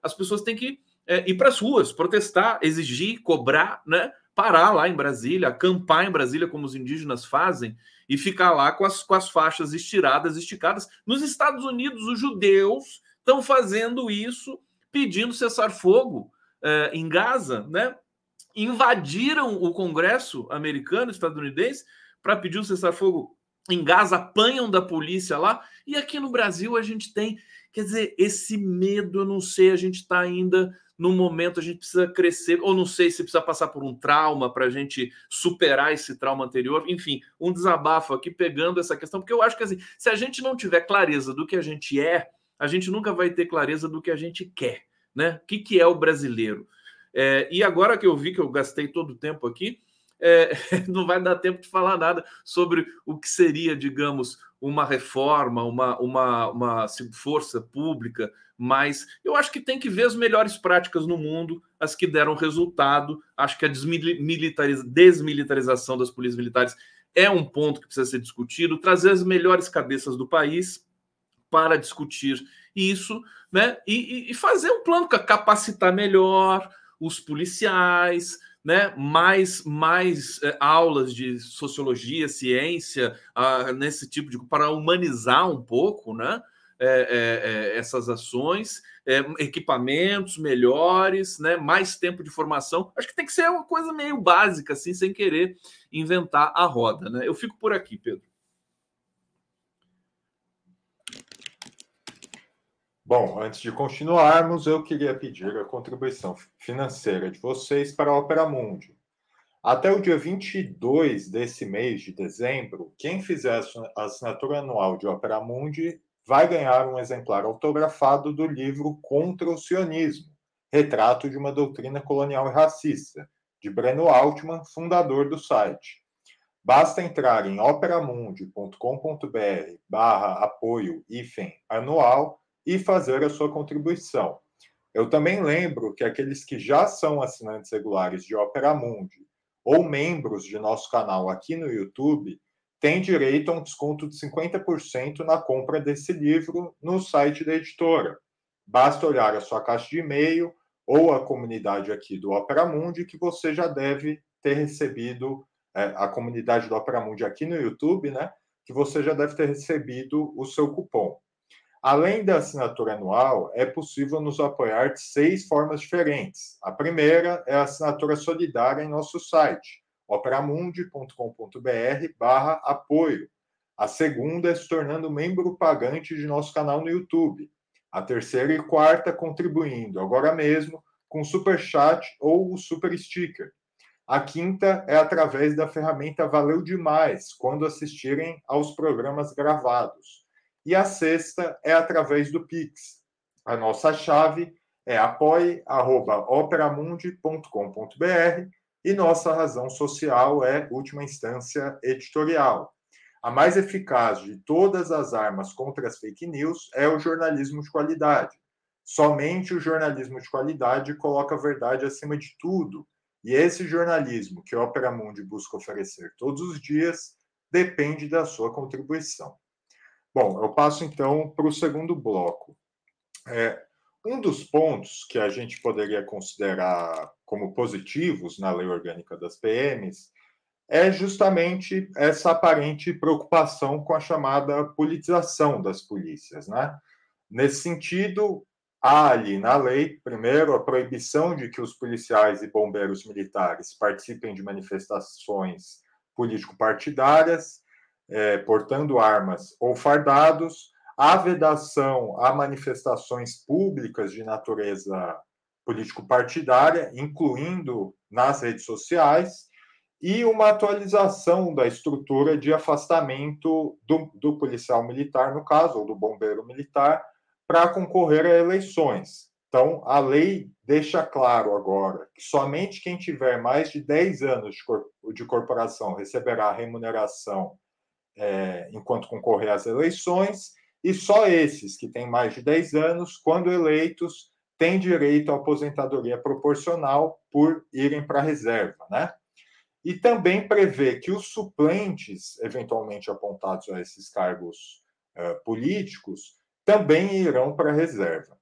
As pessoas têm que é, ir para as ruas, protestar, exigir, cobrar, né? Parar lá em Brasília, acampar em Brasília, como os indígenas fazem, e ficar lá com as, com as faixas estiradas, esticadas. Nos Estados Unidos, os judeus estão fazendo isso, pedindo cessar-fogo é, em Gaza, né? Invadiram o Congresso americano, estadunidense, para pedir o cessar-fogo em Gaza, apanham da polícia lá. E aqui no Brasil a gente tem, quer dizer, esse medo, eu não sei, a gente está ainda no momento a gente precisa crescer, ou não sei se precisa passar por um trauma para a gente superar esse trauma anterior, enfim, um desabafo aqui pegando essa questão, porque eu acho que assim, se a gente não tiver clareza do que a gente é, a gente nunca vai ter clareza do que a gente quer, né? O que, que é o brasileiro? É, e agora que eu vi que eu gastei todo o tempo aqui, é, não vai dar tempo de falar nada sobre o que seria, digamos, uma reforma, uma, uma, uma força pública, mas eu acho que tem que ver as melhores práticas no mundo, as que deram resultado. Acho que a desmilitarização das polícias militares é um ponto que precisa ser discutido, trazer as melhores cabeças do país para discutir isso, né? E, e fazer um plano para capacitar melhor os policiais, né, mais, mais é, aulas de sociologia, ciência, uh, nesse tipo de. para humanizar um pouco né, é, é, essas ações, equipamentos melhores, né, mais tempo de formação. Acho que tem que ser uma coisa meio básica, assim, sem querer inventar a roda. Né? Eu fico por aqui, Pedro. Bom, antes de continuarmos, eu queria pedir a contribuição financeira de vocês para a Opera Mundi. Até o dia 22 desse mês de dezembro, quem fizer a assinatura anual de Opera Mundi vai ganhar um exemplar autografado do livro Contra o Sionismo, Retrato de uma Doutrina Colonial e Racista, de Breno Altman, fundador do site. Basta entrar em operamundi.com.br barra apoio anual e fazer a sua contribuição. Eu também lembro que aqueles que já são assinantes regulares de Opera Mundi ou membros de nosso canal aqui no YouTube têm direito a um desconto de 50% na compra desse livro no site da editora. Basta olhar a sua caixa de e-mail ou a comunidade aqui do Opera Mundi que você já deve ter recebido é, a comunidade do Opera Mundi aqui no YouTube, né? Que você já deve ter recebido o seu cupom. Além da assinatura anual, é possível nos apoiar de seis formas diferentes. A primeira é a assinatura solidária em nosso site, operamundi.com.br barra apoio. A segunda é se tornando membro pagante de nosso canal no YouTube. A terceira e quarta contribuindo agora mesmo com Super Chat ou o Super Sticker. A quinta é através da ferramenta Valeu Demais, quando assistirem aos programas gravados. E a sexta é através do Pix. A nossa chave é apoie.operamundi.com.br e nossa razão social é última instância editorial. A mais eficaz de todas as armas contra as fake news é o jornalismo de qualidade. Somente o jornalismo de qualidade coloca a verdade acima de tudo. E esse jornalismo que a Opera Mundi busca oferecer todos os dias depende da sua contribuição. Bom, eu passo então para o segundo bloco. É, um dos pontos que a gente poderia considerar como positivos na lei orgânica das PMs é justamente essa aparente preocupação com a chamada politização das polícias. Né? Nesse sentido, há ali na lei, primeiro, a proibição de que os policiais e bombeiros militares participem de manifestações político-partidárias é, portando armas ou fardados, a vedação a manifestações públicas de natureza político-partidária, incluindo nas redes sociais, e uma atualização da estrutura de afastamento do, do policial militar, no caso, ou do bombeiro militar, para concorrer a eleições. Então, a lei deixa claro agora que somente quem tiver mais de 10 anos de corporação receberá remuneração é, enquanto concorrer às eleições, e só esses que têm mais de 10 anos, quando eleitos, têm direito à aposentadoria proporcional por irem para a reserva, né? E também prevê que os suplentes, eventualmente apontados a esses cargos uh, políticos, também irão para a reserva.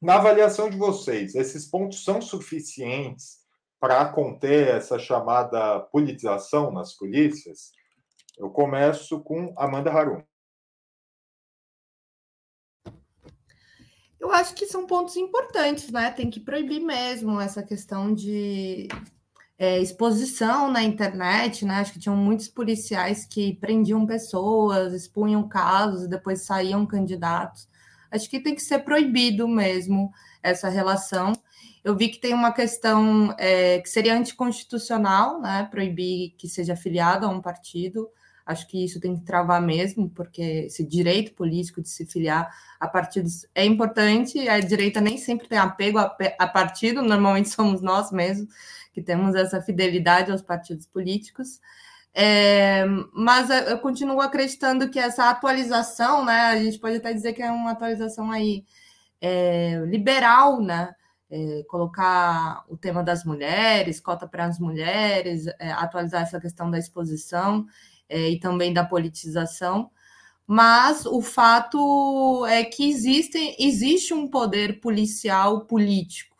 Na avaliação de vocês, esses pontos são suficientes para conter essa chamada politização nas polícias? Eu começo com Amanda Harum. Eu acho que são pontos importantes, né? Tem que proibir mesmo essa questão de é, exposição na internet, né? Acho que tinham muitos policiais que prendiam pessoas, expunham casos e depois saíam candidatos. Acho que tem que ser proibido mesmo essa relação. Eu vi que tem uma questão é, que seria anticonstitucional, né? Proibir que seja afiliado a um partido. Acho que isso tem que travar mesmo, porque esse direito político de se filiar a partidos é importante. A direita nem sempre tem apego a, a partido, normalmente somos nós mesmos que temos essa fidelidade aos partidos políticos. É, mas eu continuo acreditando que essa atualização, né, a gente pode até dizer que é uma atualização aí é, liberal, né, é, colocar o tema das mulheres, cota para as mulheres, é, atualizar essa questão da exposição é, e também da politização. Mas o fato é que existe, existe um poder policial político,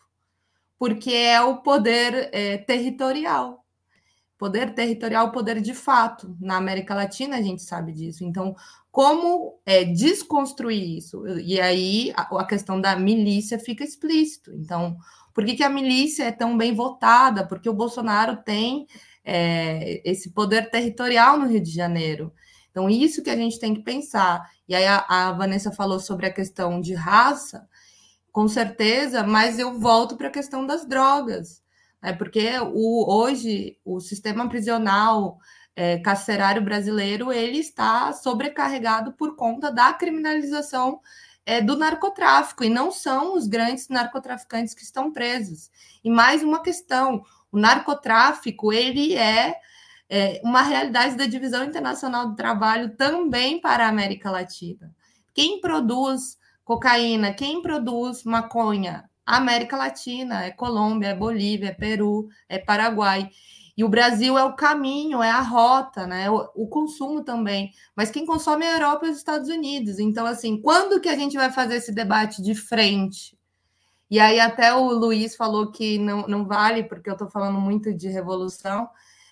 porque é o poder é, territorial Poder territorial, poder de fato. Na América Latina, a gente sabe disso. Então, como é, desconstruir isso? E aí a, a, questão da milícia fica explícito. Então, por que, que a milícia é tão bem votada? Porque o Bolsonaro tem é, esse poder territorial no Rio de Janeiro. Então, isso que a gente tem que pensar. E aí a, a Vanessa falou sobre a questão de raça, com certeza, mas eu volto para a questão das drogas é porque o, hoje o sistema prisional é, carcerário brasileiro ele está sobrecarregado por conta da criminalização é, do narcotráfico e não são os grandes narcotraficantes que estão presos. E mais uma questão: o narcotráfico ele é, é uma realidade da divisão internacional do trabalho também para a América Latina. Quem produz cocaína, quem produz maconha, América Latina, é Colômbia, é Bolívia, é Peru, é Paraguai. E o Brasil é o caminho, é a rota, né? O, o, consumo também. Mas quem consome é a Europa e os Estados Unidos. Então, assim, quando que a gente vai fazer esse debate de frente? E aí até o Luiz falou que não, não vale, porque eu estou falando muito de revolução.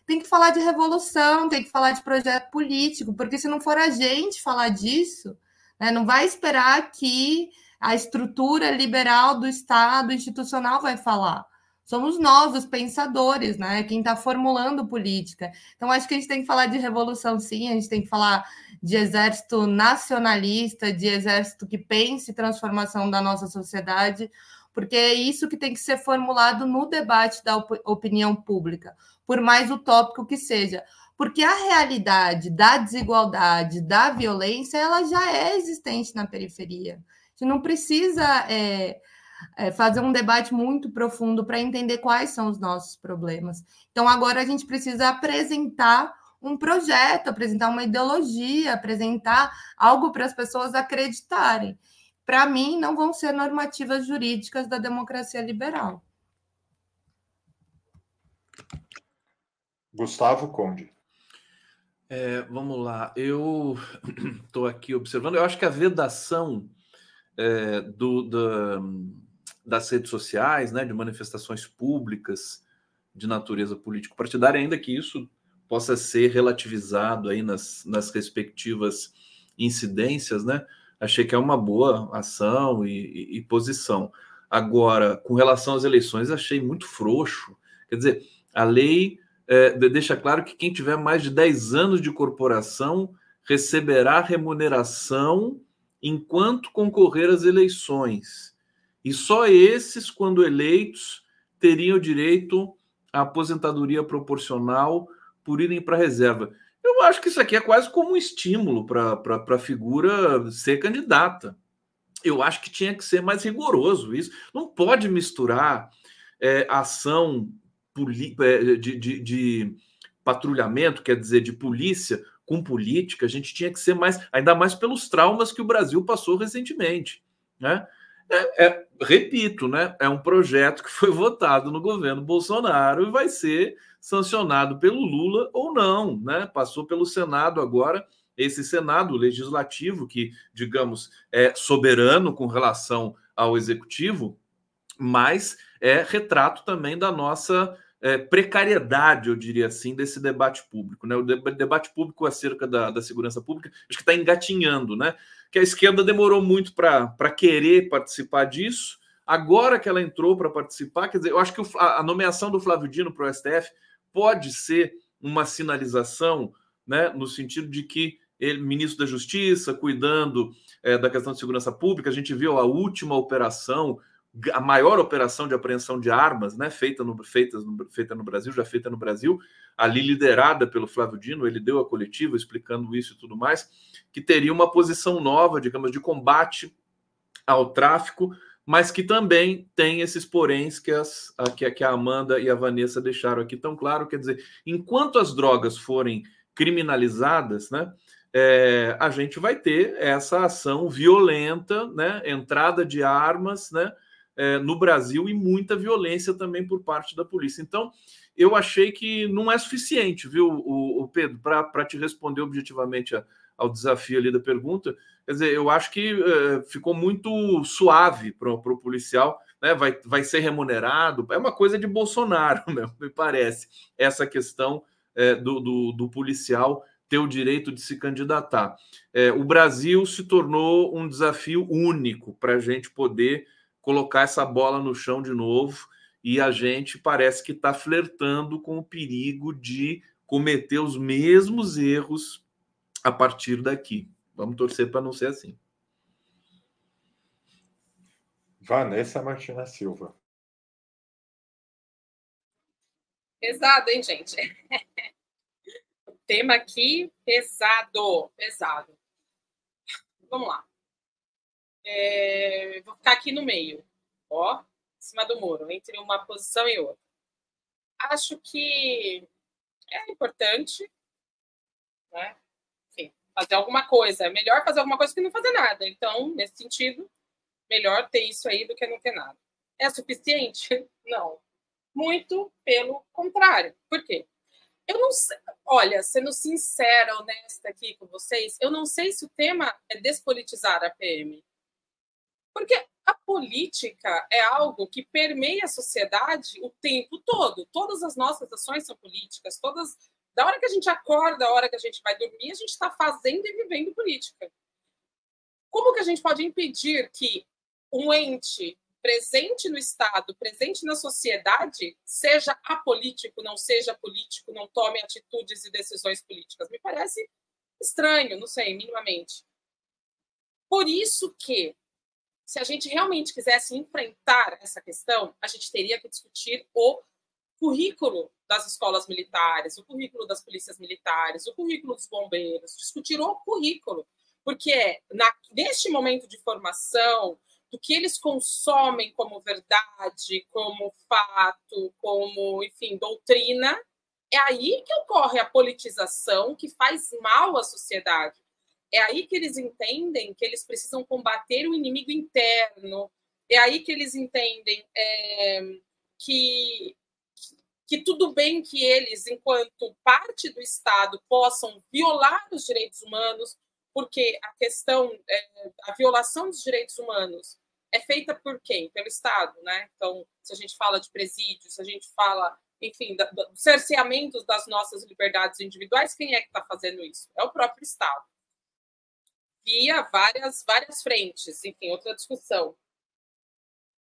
Tem que falar de revolução, tem que falar de projeto político, porque se não for a gente falar disso, né, não vai esperar que a estrutura liberal do Estado institucional vai falar. Somos nós, os pensadores, né? Quem está formulando política. Então, acho que a gente tem que falar de revolução, sim, a gente tem que falar de exército nacionalista, de exército que pense transformação da nossa sociedade, porque é isso que tem que ser formulado no debate da op opinião pública, por mais utópico que seja. Porque a realidade da desigualdade, da violência, ela já é existente na periferia gente não precisa é, é, fazer um debate muito profundo para entender quais são os nossos problemas. Então, agora a gente precisa apresentar um projeto, apresentar uma ideologia, apresentar algo para as pessoas acreditarem. Para mim, não vão ser normativas jurídicas da democracia liberal. Gustavo Conde. É, vamos lá, eu estou aqui observando. Eu acho que a vedação é, do, da, das redes sociais, né, de manifestações públicas de natureza político-partidária, ainda que isso possa ser relativizado aí nas, nas respectivas incidências, né? Achei que é uma boa ação e, e, e posição. Agora, com relação às eleições, achei muito frouxo. Quer dizer, a lei é, deixa claro que quem tiver mais de 10 anos de corporação receberá remuneração enquanto concorrer às eleições. E só esses, quando eleitos, teriam direito à aposentadoria proporcional por irem para a reserva. Eu acho que isso aqui é quase como um estímulo para a figura ser candidata. eu acho que tinha que ser mais rigoroso isso. Não pode misturar é, ação é, de, de, de patrulhamento, quer dizer, de polícia com política. A gente tinha que ser mais, ainda mais pelos traumas que o Brasil passou recentemente. Né? É, é, repito, né? É um projeto que foi votado no governo Bolsonaro e vai ser sancionado pelo Lula ou não, né? Passou pelo Senado agora, esse Senado legislativo que, digamos, é soberano com relação ao executivo, mas é retrato também da nossa é, precariedade, eu diria assim, desse debate público. Né? O debate público acerca da, da segurança pública acho que está engatinhando, né? Que a esquerda demorou muito para querer participar disso. Agora que ela entrou para participar, quer dizer, eu acho que a, nomeação do Flávio Dino para o STF pode ser uma sinalização, né, no sentido de que ele, ministro da Justiça, cuidando é, da questão de segurança pública, a gente viu a última operação a maior operação de apreensão de armas, né, feita no, feita, no, feita no Brasil, já feita no Brasil, ali liderada pelo Flávio Dino, ele deu a coletiva explicando isso e tudo mais, que teria uma posição nova, digamos, de combate ao tráfico, mas que também tem esses poréns que, as, a, que a Amanda e a Vanessa deixaram aqui tão claro, quer dizer, enquanto as drogas forem criminalizadas, né, é, a gente vai ter essa ação violenta, né, entrada de armas, né, é, no Brasil e muita violência também por parte da polícia. Então, eu achei que não é suficiente, viu, o, o Pedro, para te responder objetivamente a, ao desafio ali da pergunta. Quer dizer, eu acho que é, ficou muito suave para o policial, né? Vai, vai ser remunerado. É uma coisa de Bolsonaro, me parece, essa questão é, do, do, do policial ter o direito de se candidatar. É, o Brasil se tornou um desafio único para a gente poder colocar essa bola no chão de novo e a gente parece que está flertando com o perigo de cometer os mesmos erros a partir daqui. Vamos torcer para não ser assim. Vanessa Martina Silva. Pesado, hein, gente? o tema aqui, pesado, pesado. Vamos lá. É, vou ficar aqui no meio, ó, em cima do muro, entre uma posição e outra. Acho que é importante, né? Enfim, fazer alguma coisa. É melhor fazer alguma coisa que não fazer nada. Então, nesse sentido, melhor ter isso aí do que não ter nada. É suficiente? Não. Muito pelo contrário. Por quê? Eu não sei, olha, sendo sincera, honesta aqui com vocês, eu não sei se o tema é despolitizar a PM. Porque a política é algo que permeia a sociedade o tempo todo. Todas as nossas ações são políticas, todas da hora que a gente acorda, da hora que a gente vai dormir, a gente está fazendo e vivendo política. Como que a gente pode impedir que um ente presente no Estado, presente na sociedade, seja apolítico, não seja político, não tome atitudes e decisões políticas? Me parece estranho, não sei, minimamente. Por isso que se a gente realmente quisesse enfrentar essa questão, a gente teria que discutir o currículo das escolas militares, o currículo das polícias militares, o currículo dos bombeiros, discutir o currículo, porque é na, neste momento de formação, do que eles consomem como verdade, como fato, como, enfim, doutrina, é aí que ocorre a politização que faz mal à sociedade. É aí que eles entendem que eles precisam combater o inimigo interno. É aí que eles entendem é, que, que tudo bem que eles, enquanto parte do Estado, possam violar os direitos humanos, porque a questão, é, a violação dos direitos humanos é feita por quem? Pelo Estado, né? Então, se a gente fala de presídios, se a gente fala, enfim, dos cerceamentos das nossas liberdades individuais, quem é que está fazendo isso? É o próprio Estado via várias, várias frentes, enfim, outra discussão.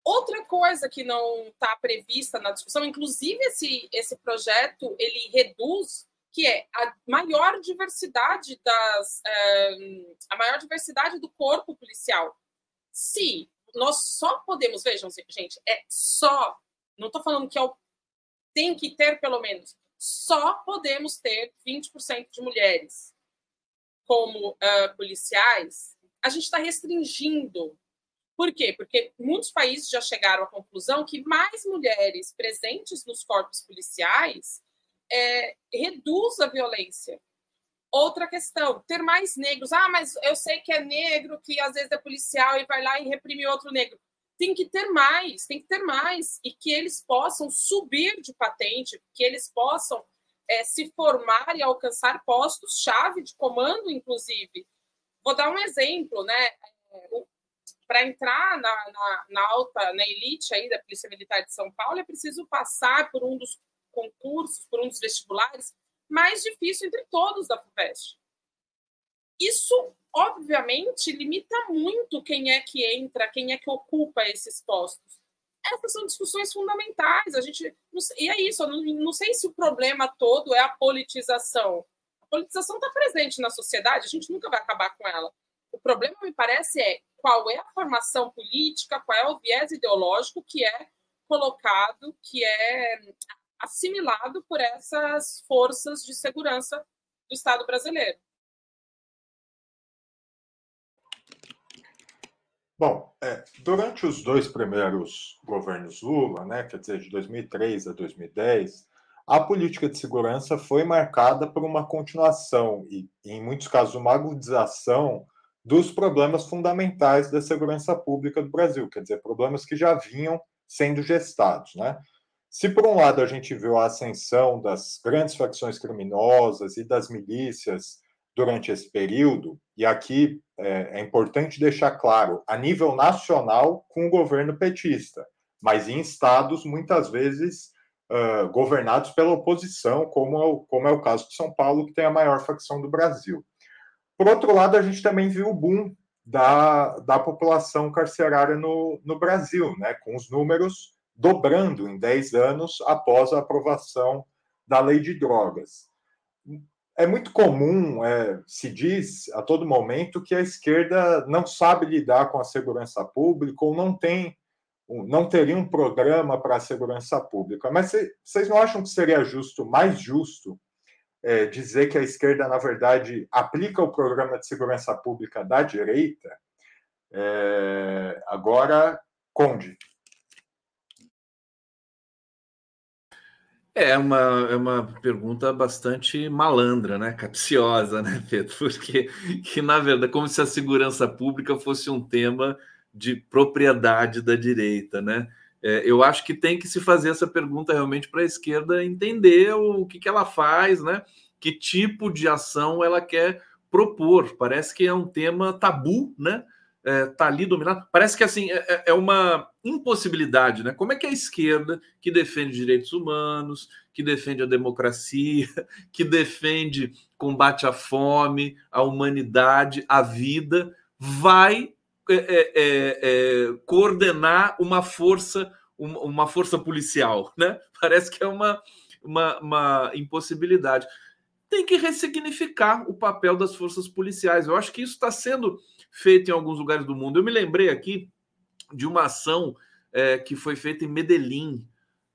Outra coisa que não está prevista na discussão, inclusive esse, esse projeto, ele reduz, que é a maior diversidade das é, a maior diversidade do corpo policial. Se nós só podemos, vejam, gente, é só, não estou falando que é o, tem que ter pelo menos, só podemos ter 20% de mulheres como uh, policiais, a gente está restringindo Por quê? Porque muitos países já chegaram à conclusão que mais mulheres presentes nos corpos policiais é, reduz a violência. Outra questão, ter mais negros. Ah, mas eu sei que é negro, que às vezes é policial e vai lá e reprime outro negro. Tem que ter mais, tem que ter mais. E que eles possam subir de patente, que eles possam é, se formar e alcançar postos-chave de comando, inclusive. Vou dar um exemplo, né? É, Para entrar na, na, na, alta, na elite aí da Polícia Militar de São Paulo, é preciso passar por um dos concursos, por um dos vestibulares mais difícil entre todos da FUVEST. Isso, obviamente, limita muito quem é que entra, quem é que ocupa esses postos. Essas são discussões fundamentais. A gente e é isso. Eu não, não sei se o problema todo é a politização. A politização está presente na sociedade. A gente nunca vai acabar com ela. O problema, me parece, é qual é a formação política, qual é o viés ideológico que é colocado, que é assimilado por essas forças de segurança do Estado brasileiro. Bom, é, durante os dois primeiros governos Lula, né, quer dizer, de 2003 a 2010, a política de segurança foi marcada por uma continuação e, em muitos casos, uma agudização dos problemas fundamentais da segurança pública do Brasil, quer dizer, problemas que já vinham sendo gestados, né? Se, por um lado, a gente viu a ascensão das grandes facções criminosas e das milícias durante esse período, e aqui é, é importante deixar claro, a nível nacional, com o governo petista, mas em estados, muitas vezes, uh, governados pela oposição, como é, o, como é o caso de São Paulo, que tem a maior facção do Brasil. Por outro lado, a gente também viu o boom da, da população carcerária no, no Brasil, né, com os números dobrando em 10 anos após a aprovação da lei de drogas. É muito comum, é, se diz a todo momento, que a esquerda não sabe lidar com a segurança pública ou não tem, não teria um programa para a segurança pública. Mas vocês não acham que seria justo, mais justo, é, dizer que a esquerda, na verdade, aplica o programa de segurança pública da direita? É, agora, Conde. É uma, é uma pergunta bastante malandra, né? Capciosa, né, Pedro? Porque que, na verdade, como se a segurança pública fosse um tema de propriedade da direita, né? É, eu acho que tem que se fazer essa pergunta realmente para a esquerda entender o que, que ela faz, né? Que tipo de ação ela quer propor. Parece que é um tema tabu, né? É, tá ali dominado. Parece que assim é, é, é, uma impossibilidade, né? Como é que a esquerda, que defende direitos humanos, que defende a democracia, que defende combate à fome, à humanidade, à vida, vai é, é, é, coordenar uma força, uma, uma, força policial, né? Parece que é uma, uma, uma impossibilidade. Tem que ressignificar o papel das forças policiais. Eu acho que isso está sendo feito em alguns lugares do mundo. Eu me lembrei aqui de uma ação é, que foi feita em Medellín.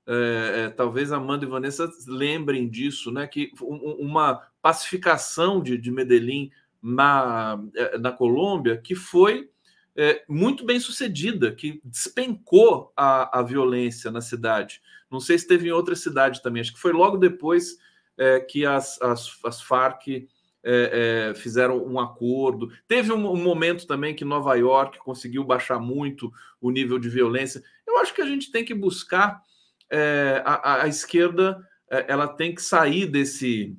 É, é, talvez Amanda e Vanessa lembrem disso, né? Que uma pacificação de, de Medellín na, é, na Colômbia que foi é, muito bem sucedida, que despencou a, a violência na cidade. Não sei se teve em outra cidade também, acho que foi logo depois é, que as, as, as Farc é, é, fizeram um acordo. Teve um, um, momento também que Nova York conseguiu baixar muito o nível de violência. Eu acho que a gente tem que buscar é, a, a, esquerda, é, ela tem que sair desse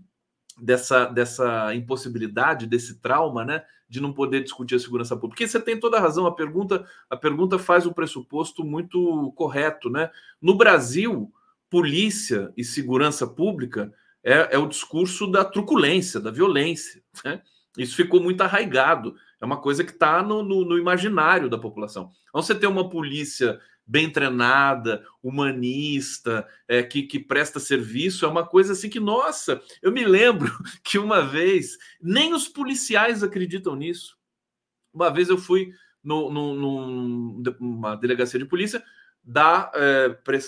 dessa, dessa impossibilidade, desse trauma, né, de não poder discutir a segurança pública. Porque você tem toda a razão. A pergunta a pergunta faz um pressuposto muito correto, né? No Brasil, polícia e segurança pública é, é o discurso da truculência, da violência. Né? Isso ficou muito arraigado. É uma coisa que está no, no, no, imaginário da população. Então, você tem uma polícia bem treinada, humanista, é, que, que presta serviço, é uma coisa assim que, nossa, eu me lembro que uma vez, nem os policiais acreditam nisso. Uma vez eu fui numa delegacia de polícia dar, é, pre, é,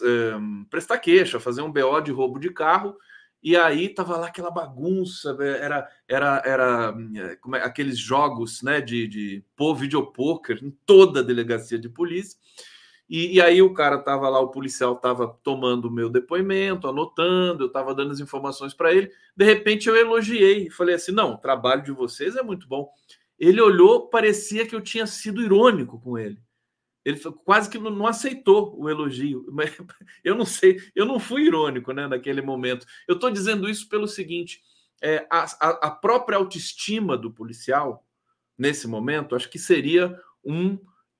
prestar queixa, fazer um BO de roubo de carro, e aí tava lá aquela bagunça, era era era como é, aqueles jogos, né, de, de pô videopoker em toda a delegacia de polícia. E, e, aí o cara tava lá, o policial tava tomando o meu depoimento, anotando, eu tava dando as informações para ele. De repente eu elogiei falei assim: "Não, o trabalho de vocês é muito bom". Ele olhou, parecia que eu tinha sido irônico com ele. Ele quase que não aceitou o elogio. Eu não sei, eu não fui irônico né, naquele momento. Eu estou dizendo isso pelo seguinte: é, a, a própria autoestima do policial, nesse momento, acho que seria um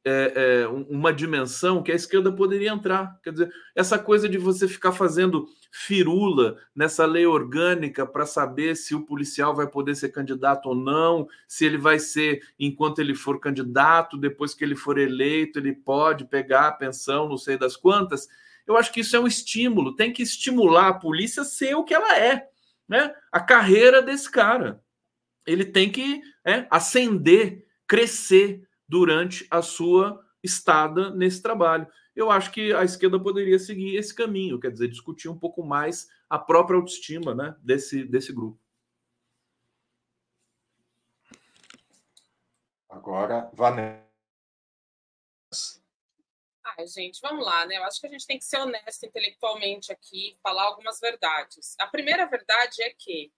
é, é, uma dimensão que a esquerda poderia entrar. Quer dizer, essa coisa de você ficar fazendo firula nessa lei orgânica para saber se o policial vai poder ser candidato ou não, se ele vai ser enquanto ele for candidato, depois que ele for eleito, ele pode pegar a pensão, não sei das quantas. Eu acho que isso é um estímulo, tem que estimular a polícia a ser o que ela é, né? A carreira desse cara. Ele tem que é, ascender, crescer, durante a sua estada nesse trabalho. Eu acho que a esquerda poderia seguir esse caminho, quer dizer, discutir um pouco mais a própria autoestima né, desse, desse grupo. Agora, Vanessa. Ai, gente, vamos lá, né? Eu acho que a gente tem que ser honesto intelectualmente aqui, falar algumas verdades. A primeira verdade é que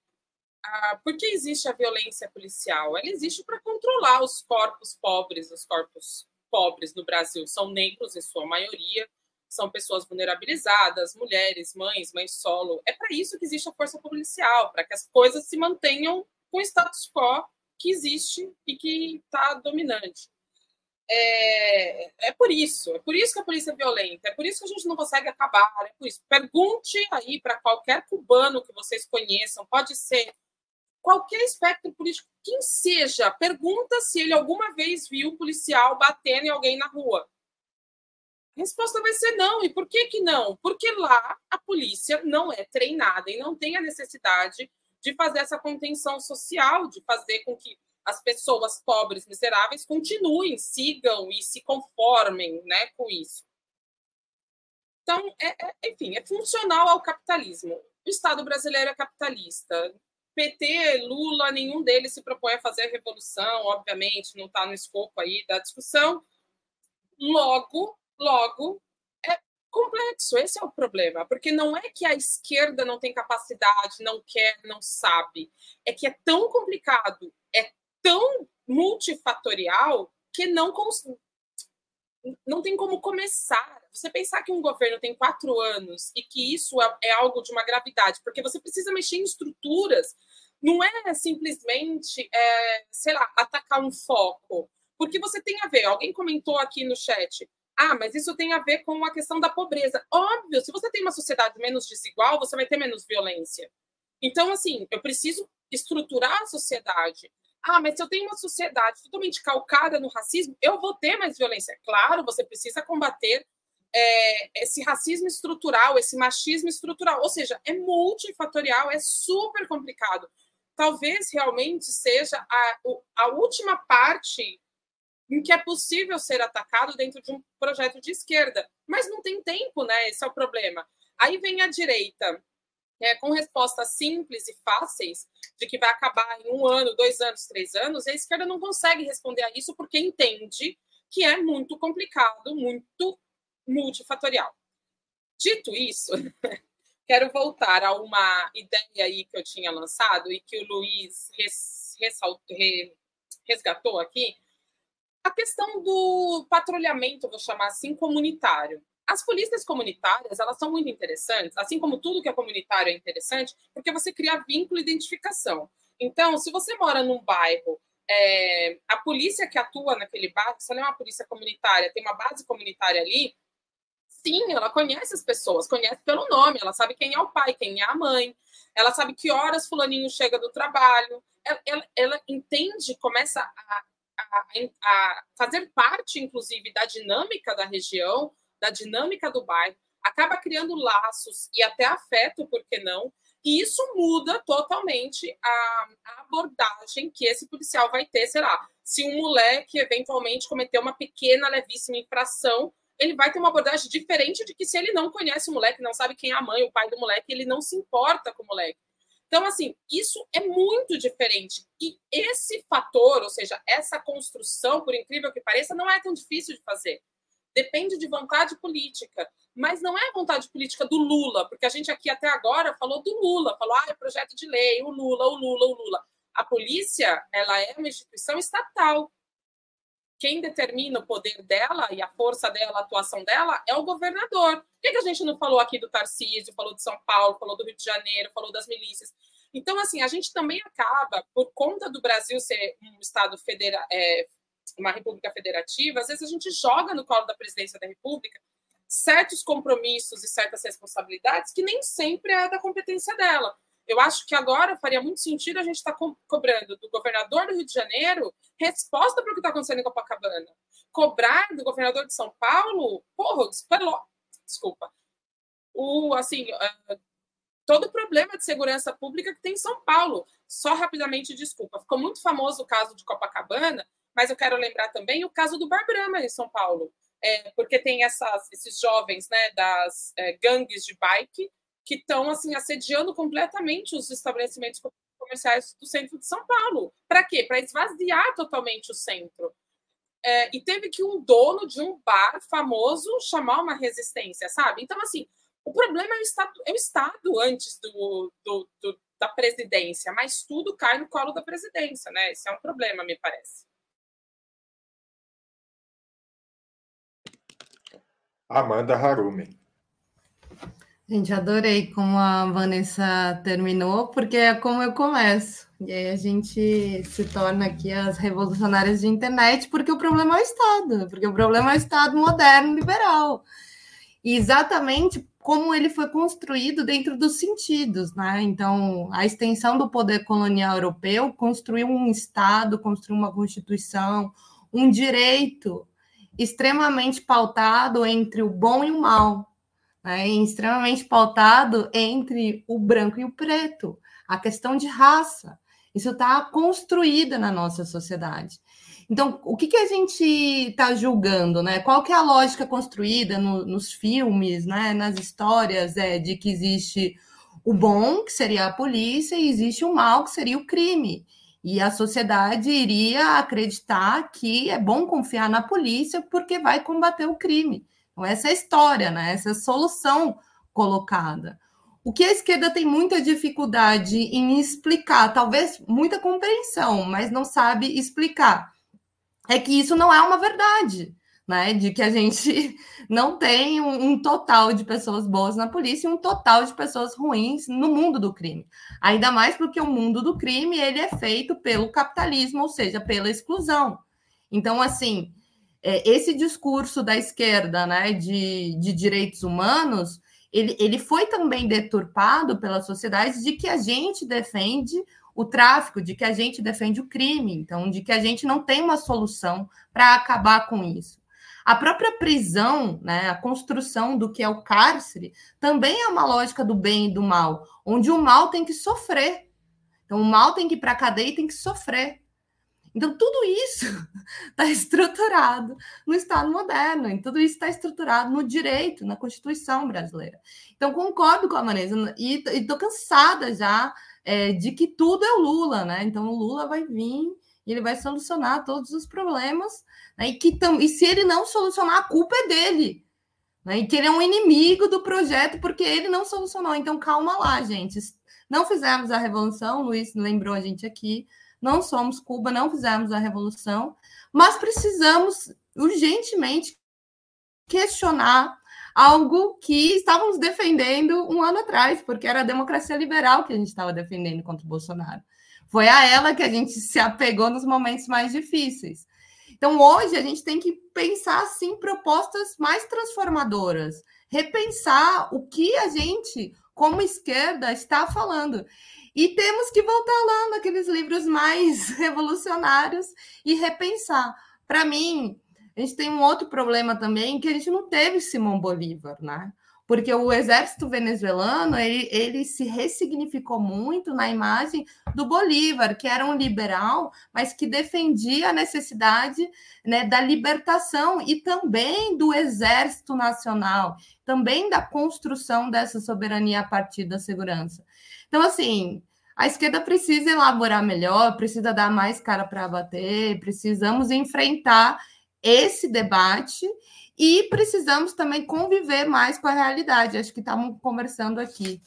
ah, por que existe a violência policial? Ela existe para controlar os corpos pobres, os corpos pobres no Brasil são negros em sua maioria, são pessoas vulnerabilizadas, mulheres, mães, mães solo. É para isso que existe a força policial, para que as coisas se mantenham com o status quo que existe e que está dominante. É, é por isso, é por isso que a polícia é violenta, é por isso que a gente não consegue acabar, é por isso. Pergunte aí para qualquer cubano que vocês conheçam, pode ser qualquer espectro político, quem seja, pergunta se ele alguma vez viu um policial batendo em alguém na rua. A resposta vai ser não. E por que, que não? Porque lá a polícia não é treinada e não tem a necessidade de fazer essa contenção social, de fazer com que as pessoas pobres, miseráveis, continuem, sigam e se conformem né, com isso. Então, é, é, enfim, é funcional ao capitalismo. O Estado brasileiro é capitalista. PT, Lula, nenhum deles se propõe a fazer a revolução, obviamente, não está no escopo aí da discussão. Logo, logo, é complexo, esse é o problema, porque não é que a esquerda não tem capacidade, não quer, não sabe, é que é tão complicado, é tão multifatorial que não não tem como começar. Você pensar que um governo tem quatro anos e que isso é, é, algo de uma gravidade, porque você precisa mexer em estruturas, não é simplesmente, é, sei lá, atacar um foco. Porque você tem a ver, alguém comentou aqui no chat, ah, mas isso tem a ver com a questão da pobreza. Óbvio, se você tem uma sociedade menos desigual, você vai ter menos violência. Então, assim, eu preciso estruturar a sociedade. Ah, mas se eu tenho uma sociedade totalmente calcada no racismo, eu vou ter mais violência. Claro, você precisa combater é, esse racismo estrutural, esse machismo estrutural. Ou seja, é multifatorial, é super complicado. Talvez realmente seja a, a última parte em que é possível ser atacado dentro de um projeto de esquerda. Mas não tem tempo, né? Esse é o problema. Aí vem a direita é, com respostas simples e fáceis, de que vai acabar em um ano, dois anos, três anos, a esquerda não consegue responder a isso porque entende que é muito complicado, muito multifatorial. Dito isso, quero voltar a uma ideia aí que eu tinha lançado e que o Luiz res, resgatou aqui, a questão do patrulhamento, vou chamar assim, comunitário. As polícias comunitárias, elas são muito interessantes, assim como tudo que é comunitário é interessante, porque você cria vínculo e identificação. Então, se você mora num bairro, é, a polícia que atua naquele bairro, se ela é uma polícia comunitária, tem uma base comunitária ali, sim, ela conhece as pessoas, conhece pelo nome, ela sabe quem é o pai, quem é a mãe, ela sabe que horas fulaninho chega do trabalho, ela, ela, ela entende, começa a, a, a, fazer parte, inclusive, da dinâmica da região, da dinâmica do bairro, acaba criando laços e até afeto, por que não? E isso muda totalmente a, a, abordagem que esse policial vai ter, sei lá, se um moleque eventualmente cometeu uma pequena, levíssima infração, ele vai ter uma abordagem diferente de que se ele não conhece o moleque, não sabe quem é a mãe, o pai do moleque, ele não se importa com o moleque. Então, assim, isso é muito diferente. E esse fator, ou seja, essa construção, por incrível que pareça, não é tão difícil de fazer. Depende de vontade política. Mas não é a vontade política do Lula, porque a gente aqui até agora falou do Lula, falou, ah, é projeto de lei, o Lula, o Lula, o Lula. A polícia, ela é uma instituição estatal quem determina o poder dela e a força dela, a atuação dela, é o governador. Por que, que a gente não falou aqui do Tarcísio, falou de São Paulo, falou do Rio de Janeiro, falou das milícias? Então, assim, a gente também acaba, por conta do Brasil ser um Estado federal, é, uma república federativa, às vezes a gente joga no colo da presidência da república certos compromissos e certas responsabilidades que nem sempre é da competência dela. Eu acho que agora faria muito sentido a gente estar tá co cobrando do governador do Rio de Janeiro resposta para o que está acontecendo em Copacabana. Cobrar do governador de São Paulo, porra. Desculpa. O, assim, uh, todo o problema de segurança pública que tem em São Paulo. Só rapidamente, desculpa. Ficou muito famoso o caso de Copacabana, mas eu quero lembrar também o caso do Bar Brahma em São Paulo. É, porque tem essas, esses jovens né, das é, gangues de bike que estão assim assediando completamente os estabelecimentos comerciais do centro de São Paulo. Para quê? Para esvaziar totalmente o centro. É, e teve que um dono de um bar famoso chamar uma resistência, sabe? Então, assim, o problema é o Estado, é o estado antes do, do, do, da presidência, mas tudo cai no colo da presidência, né? Esse é um problema, me parece. Amanda Harumi. Gente, adorei como a Vanessa terminou, porque é como eu começo. E aí a gente se torna aqui as revolucionárias de internet, porque o problema é o Estado, porque o problema é o Estado moderno, liberal. E exatamente como ele foi construído dentro dos sentidos, né? Então, a extensão do poder colonial europeu construiu um Estado, construiu uma Constituição, um direito extremamente pautado entre o bom e o mal, né, extremamente pautado entre o branco e o preto, a questão de raça. Isso está construída na nossa sociedade. Então, o que, que a gente está julgando, né? Qual que é a lógica construída no, nos filmes, né? nas histórias, é, de que existe o bom, que seria a polícia, e existe o mal, que seria o crime. E a sociedade iria acreditar que é bom confiar na polícia porque vai combater o crime. Então, essa é a história, né? essa é a solução colocada. O que a esquerda tem muita dificuldade em explicar, talvez muita compreensão, mas não sabe explicar, é que isso não é uma verdade, né? De que a gente não tem um, um total de pessoas boas na polícia e um total de pessoas ruins no mundo do crime. Ainda mais porque o mundo do crime ele é feito pelo capitalismo, ou seja, pela exclusão. Então, assim, esse discurso da esquerda né, de, de direitos humanos, ele, ele foi também deturpado pela sociedade de que a gente defende o tráfico, de que a gente defende o crime, então, de que a gente não tem uma solução para acabar com isso. A própria prisão, né, a construção do que é o cárcere, também é uma lógica do bem e do mal, onde o mal tem que sofrer. Então, o mal tem que ir para a cadeia e tem que sofrer. Então, tudo isso está estruturado no Estado moderno, e tudo isso está estruturado no direito, na Constituição brasileira. Então, concordo com a Vanessa, e estou cansada já é, de que tudo é o Lula, né? Então, o Lula vai vir e ele vai solucionar todos os problemas, né? e, que tam, e se ele não solucionar, a culpa é dele. Né? E que ele é um inimigo do projeto porque ele não solucionou. Então, calma lá, gente. Não fizemos a revolução, o Luiz lembrou a gente aqui, não somos Cuba, não fizemos a revolução, mas precisamos urgentemente questionar algo que estávamos defendendo um ano atrás, porque era a democracia liberal que a gente estava defendendo contra o Bolsonaro. Foi a ela que a gente se apegou nos momentos mais difíceis. Então, hoje, a gente tem que pensar, sim, propostas mais transformadoras, repensar o que a gente, como esquerda, está falando. E temos que voltar lá naqueles livros mais revolucionários e repensar. Para mim, a gente tem um outro problema também, que a gente não teve Simão Bolívar, né? Porque o exército venezuelano ele, ele se ressignificou muito na imagem do Bolívar, que era um liberal, mas que defendia a necessidade né, da libertação e também do exército nacional, também da construção dessa soberania a partir da segurança. Então, assim, a esquerda precisa elaborar melhor, precisa dar mais cara para bater, precisamos enfrentar esse debate e precisamos também conviver mais com a realidade. Acho que estamos conversando aqui.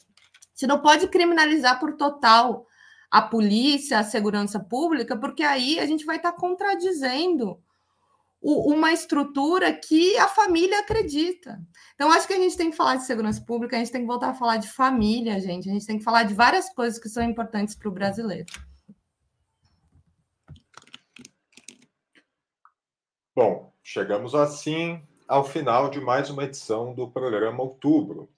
Você não pode criminalizar por total a polícia, a segurança pública, porque aí a gente vai estar contradizendo uma estrutura que a família acredita. Então, acho que a gente tem que falar de segurança pública, a gente tem que voltar a falar de família, gente. A gente tem que falar de várias coisas que são importantes para o brasileiro. Bom, chegamos assim ao final de mais uma edição do programa Outubro.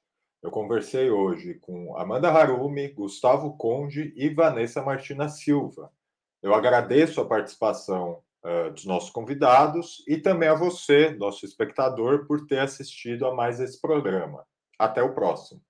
Eu conversei hoje com Amanda Harumi, Gustavo Conde e Vanessa Martina Silva. Eu agradeço a participação eh, dos nossos convidados e também a você, nosso espectador, por ter assistido a mais esse programa. Até o próximo.